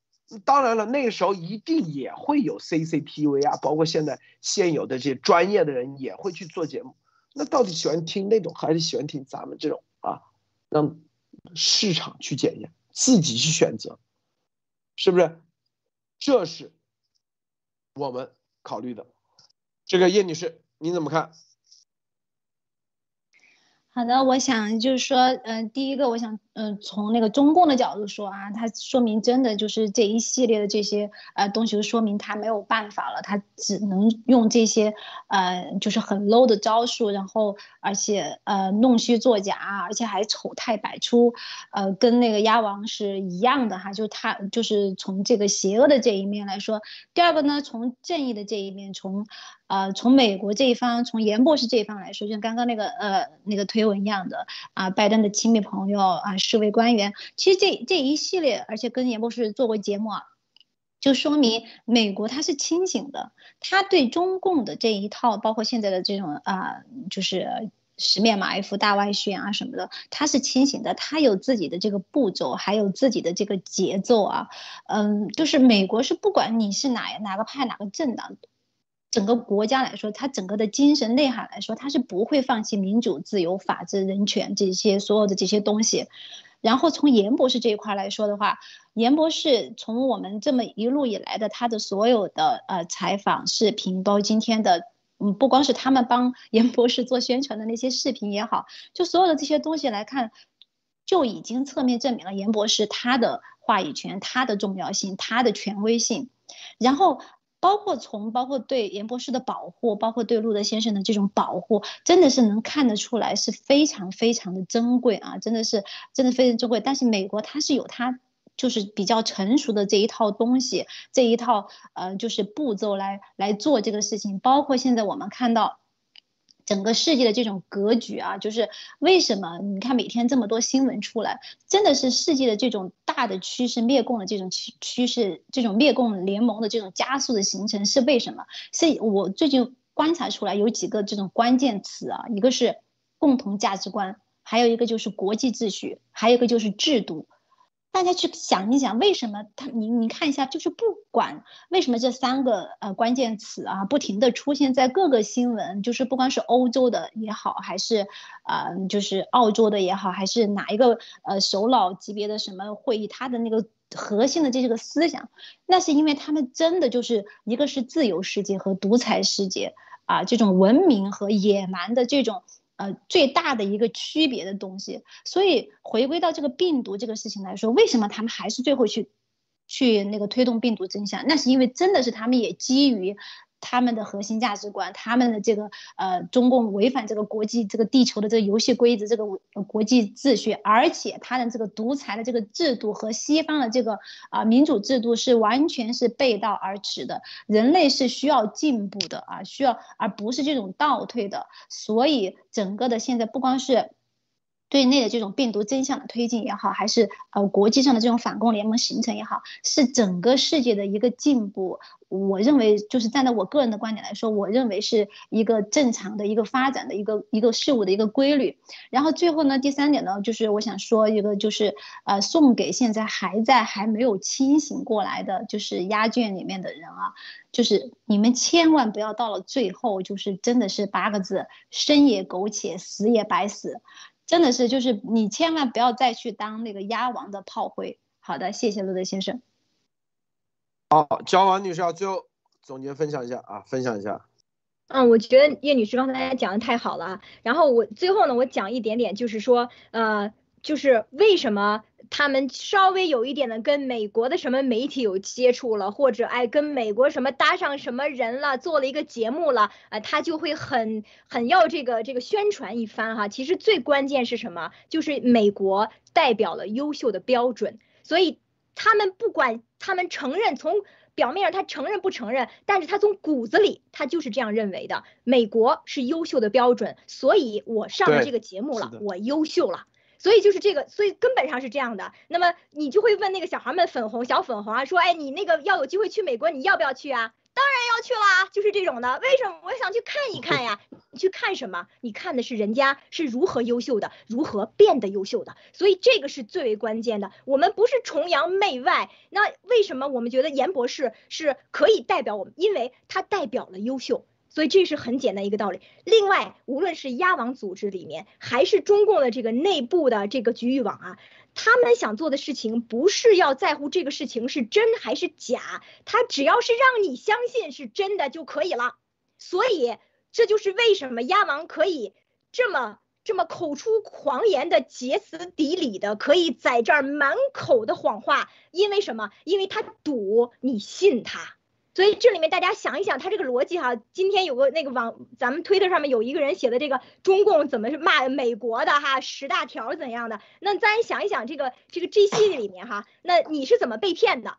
当然了，那个时候一定也会有 CCTV 啊，包括现在现有的这些专业的人也会去做节目。那到底喜欢听那种，还是喜欢听咱们这种啊？让市场去检验，自己去选择，是不是？这是我们考虑的。这个叶女士，你怎么看？好的，我想就是说，嗯，第一个，我想，嗯，从那个中共的角度说啊，他说明真的就是这一系列的这些呃东西，说明他没有办法了，他只能用这些呃就是很 low 的招数，然后而且呃弄虚作假，而且还丑态百出，呃，跟那个鸭王是一样的哈，就他就是从这个邪恶的这一面来说，第二个呢，从正义的这一面，从。呃，从美国这一方，从严博士这一方来说，就像刚刚那个呃那个推文一样的啊，拜登的亲密朋友啊，世卫官员，其实这这一系列，而且跟严博士做过节目啊，就说明美国他是清醒的，他对中共的这一套，包括现在的这种啊，就是十面埋伏、大外宣啊什么的，他是清醒的，他有自己的这个步骤，还有自己的这个节奏啊，嗯，就是美国是不管你是哪哪个派哪个政党。整个国家来说，他整个的精神内涵来说，他是不会放弃民主、自由、法治、人权这些所有的这些东西。然后从严博士这一块来说的话，严博士从我们这么一路以来的他的所有的呃采访视频，包括今天的嗯，不光是他们帮 严博士做宣传的那些视频也好，就所有的这些东西来看，就已经侧面证明了严博士他的话语权、他的重要性、他的权威性，然后。包括从包括对严博士的保护，包括对路德先生的这种保护，真的是能看得出来是非常非常的珍贵啊！真的是真的非常珍贵。但是美国它是有它就是比较成熟的这一套东西，这一套呃就是步骤来来做这个事情。包括现在我们看到。整个世界的这种格局啊，就是为什么你看每天这么多新闻出来，真的是世界的这种大的趋势，灭共的这种趋趋势，这种灭共联盟的这种加速的形成是为什么？是我最近观察出来有几个这种关键词啊，一个是共同价值观，还有一个就是国际秩序，还有一个就是制度。大家去想一想，为什么他你你看一下，就是不管为什么这三个呃关键词啊，不停的出现在各个新闻，就是不光是欧洲的也好，还是啊就是澳洲的也好，还是哪一个呃首脑级别的什么会议，他的那个核心的这个思想，那是因为他们真的就是一个是自由世界和独裁世界啊，这种文明和野蛮的这种。呃，最大的一个区别的东西，所以回归到这个病毒这个事情来说，为什么他们还是最后去，去那个推动病毒真相？那是因为真的是他们也基于。他们的核心价值观，他们的这个呃，中共违反这个国际这个地球的这个游戏规则，这个国际秩序，而且他的这个独裁的这个制度和西方的这个啊民主制度是完全是背道而驰的。人类是需要进步的啊，需要而不是这种倒退的。所以整个的现在不光是。对内的这种病毒真相的推进也好，还是呃国际上的这种反共联盟形成也好，是整个世界的一个进步。我认为，就是站在我个人的观点来说，我认为是一个正常的一个发展的一个一个事物的一个规律。然后最后呢，第三点呢，就是我想说一个，就是呃，送给现在还在还没有清醒过来的，就是压卷里面的人啊，就是你们千万不要到了最后，就是真的是八个字：生也苟且，死也白死。真的是，就是你千万不要再去当那个鸭王的炮灰。好的，谢谢陆德先生。好，焦王女士要最后总结分享一下啊，分享一下。嗯，我觉得叶女士刚才讲的太好了。然后我最后呢，我讲一点点，就是说，呃，就是为什么。他们稍微有一点的跟美国的什么媒体有接触了，或者哎跟美国什么搭上什么人了，做了一个节目了，啊，他就会很很要这个这个宣传一番哈。其实最关键是什么？就是美国代表了优秀的标准，所以他们不管他们承认从表面上他承认不承认，但是他从骨子里他就是这样认为的。美国是优秀的标准，所以我上了这个节目了，我优秀了。所以就是这个，所以根本上是这样的。那么你就会问那个小孩们粉红小粉红啊，说，哎，你那个要有机会去美国，你要不要去啊？当然要去啦，就是这种的。为什么？我想去看一看呀。你去看什么？你看的是人家是如何优秀的，如何变得优秀的。所以这个是最为关键的。我们不是崇洋媚外。那为什么我们觉得严博士是可以代表我们？因为他代表了优秀。所以这是很简单一个道理。另外，无论是鸭王组织里面，还是中共的这个内部的这个局域网啊，他们想做的事情不是要在乎这个事情是真还是假，他只要是让你相信是真的就可以了。所以这就是为什么鸭王可以这么这么口出狂言的歇斯底里的，可以在这儿满口的谎话，因为什么？因为他赌你信他。所以这里面大家想一想，他这个逻辑哈，今天有个那个网，咱们推特上面有一个人写的这个中共怎么是骂美国的哈，十大条怎样的？那咱想一想这个这个 G C 里面哈，那你是怎么被骗的？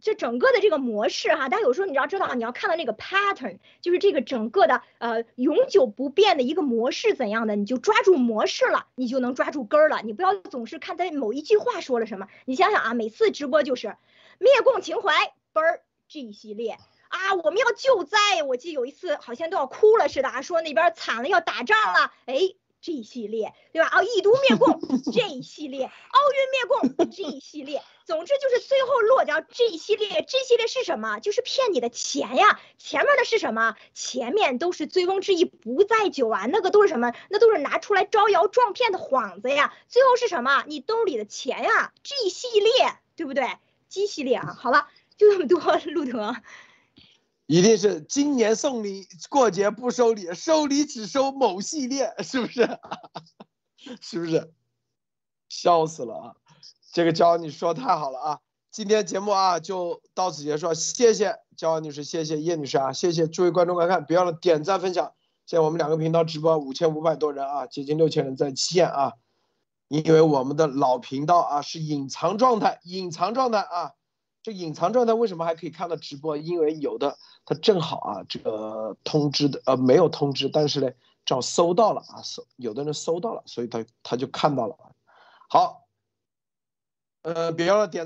这整个的这个模式哈，大家有时候你要知道啊，你要看到那个 pattern，就是这个整个的呃永久不变的一个模式怎样的，你就抓住模式了，你就能抓住根儿了。你不要总是看他某一句话说了什么，你想想啊，每次直播就是灭共情怀，嘣儿。这一系列啊，我们要救灾。我记得有一次好像都要哭了似的啊，说那边惨了，要打仗了。哎，这一系列，对吧？啊，以毒灭 共这一系列，奥运灭共这一系列，总之就是最后落脚这一系列，这系列是什么？就是骗你的钱呀！前面的是什么？前面都是醉翁之意不在酒啊，那个都是什么？那都是拿出来招摇撞骗的幌子呀！最后是什么？你兜里的钱呀！这一系列，对不对？？G 系列啊，好了，就那么多，路德。一定是今年送礼，过节不收礼，收礼只收某系列，是不是？是不是？笑死了啊！这个焦你说太好了啊！今天节目啊就到此结束，谢谢焦女士，谢谢叶女士啊，谢谢诸位观众观看，别忘了点赞分享。现在我们两个频道直播五千五百多人啊，接近六千人在线啊，因为我们的老频道啊是隐藏状态，隐藏状态啊。这隐藏状态为什么还可以看到直播？因为有的他正好啊，这个通知的呃没有通知，但是呢，正好搜到了啊，搜有的人搜到了，所以他他就看到了。好，呃，别忘了点。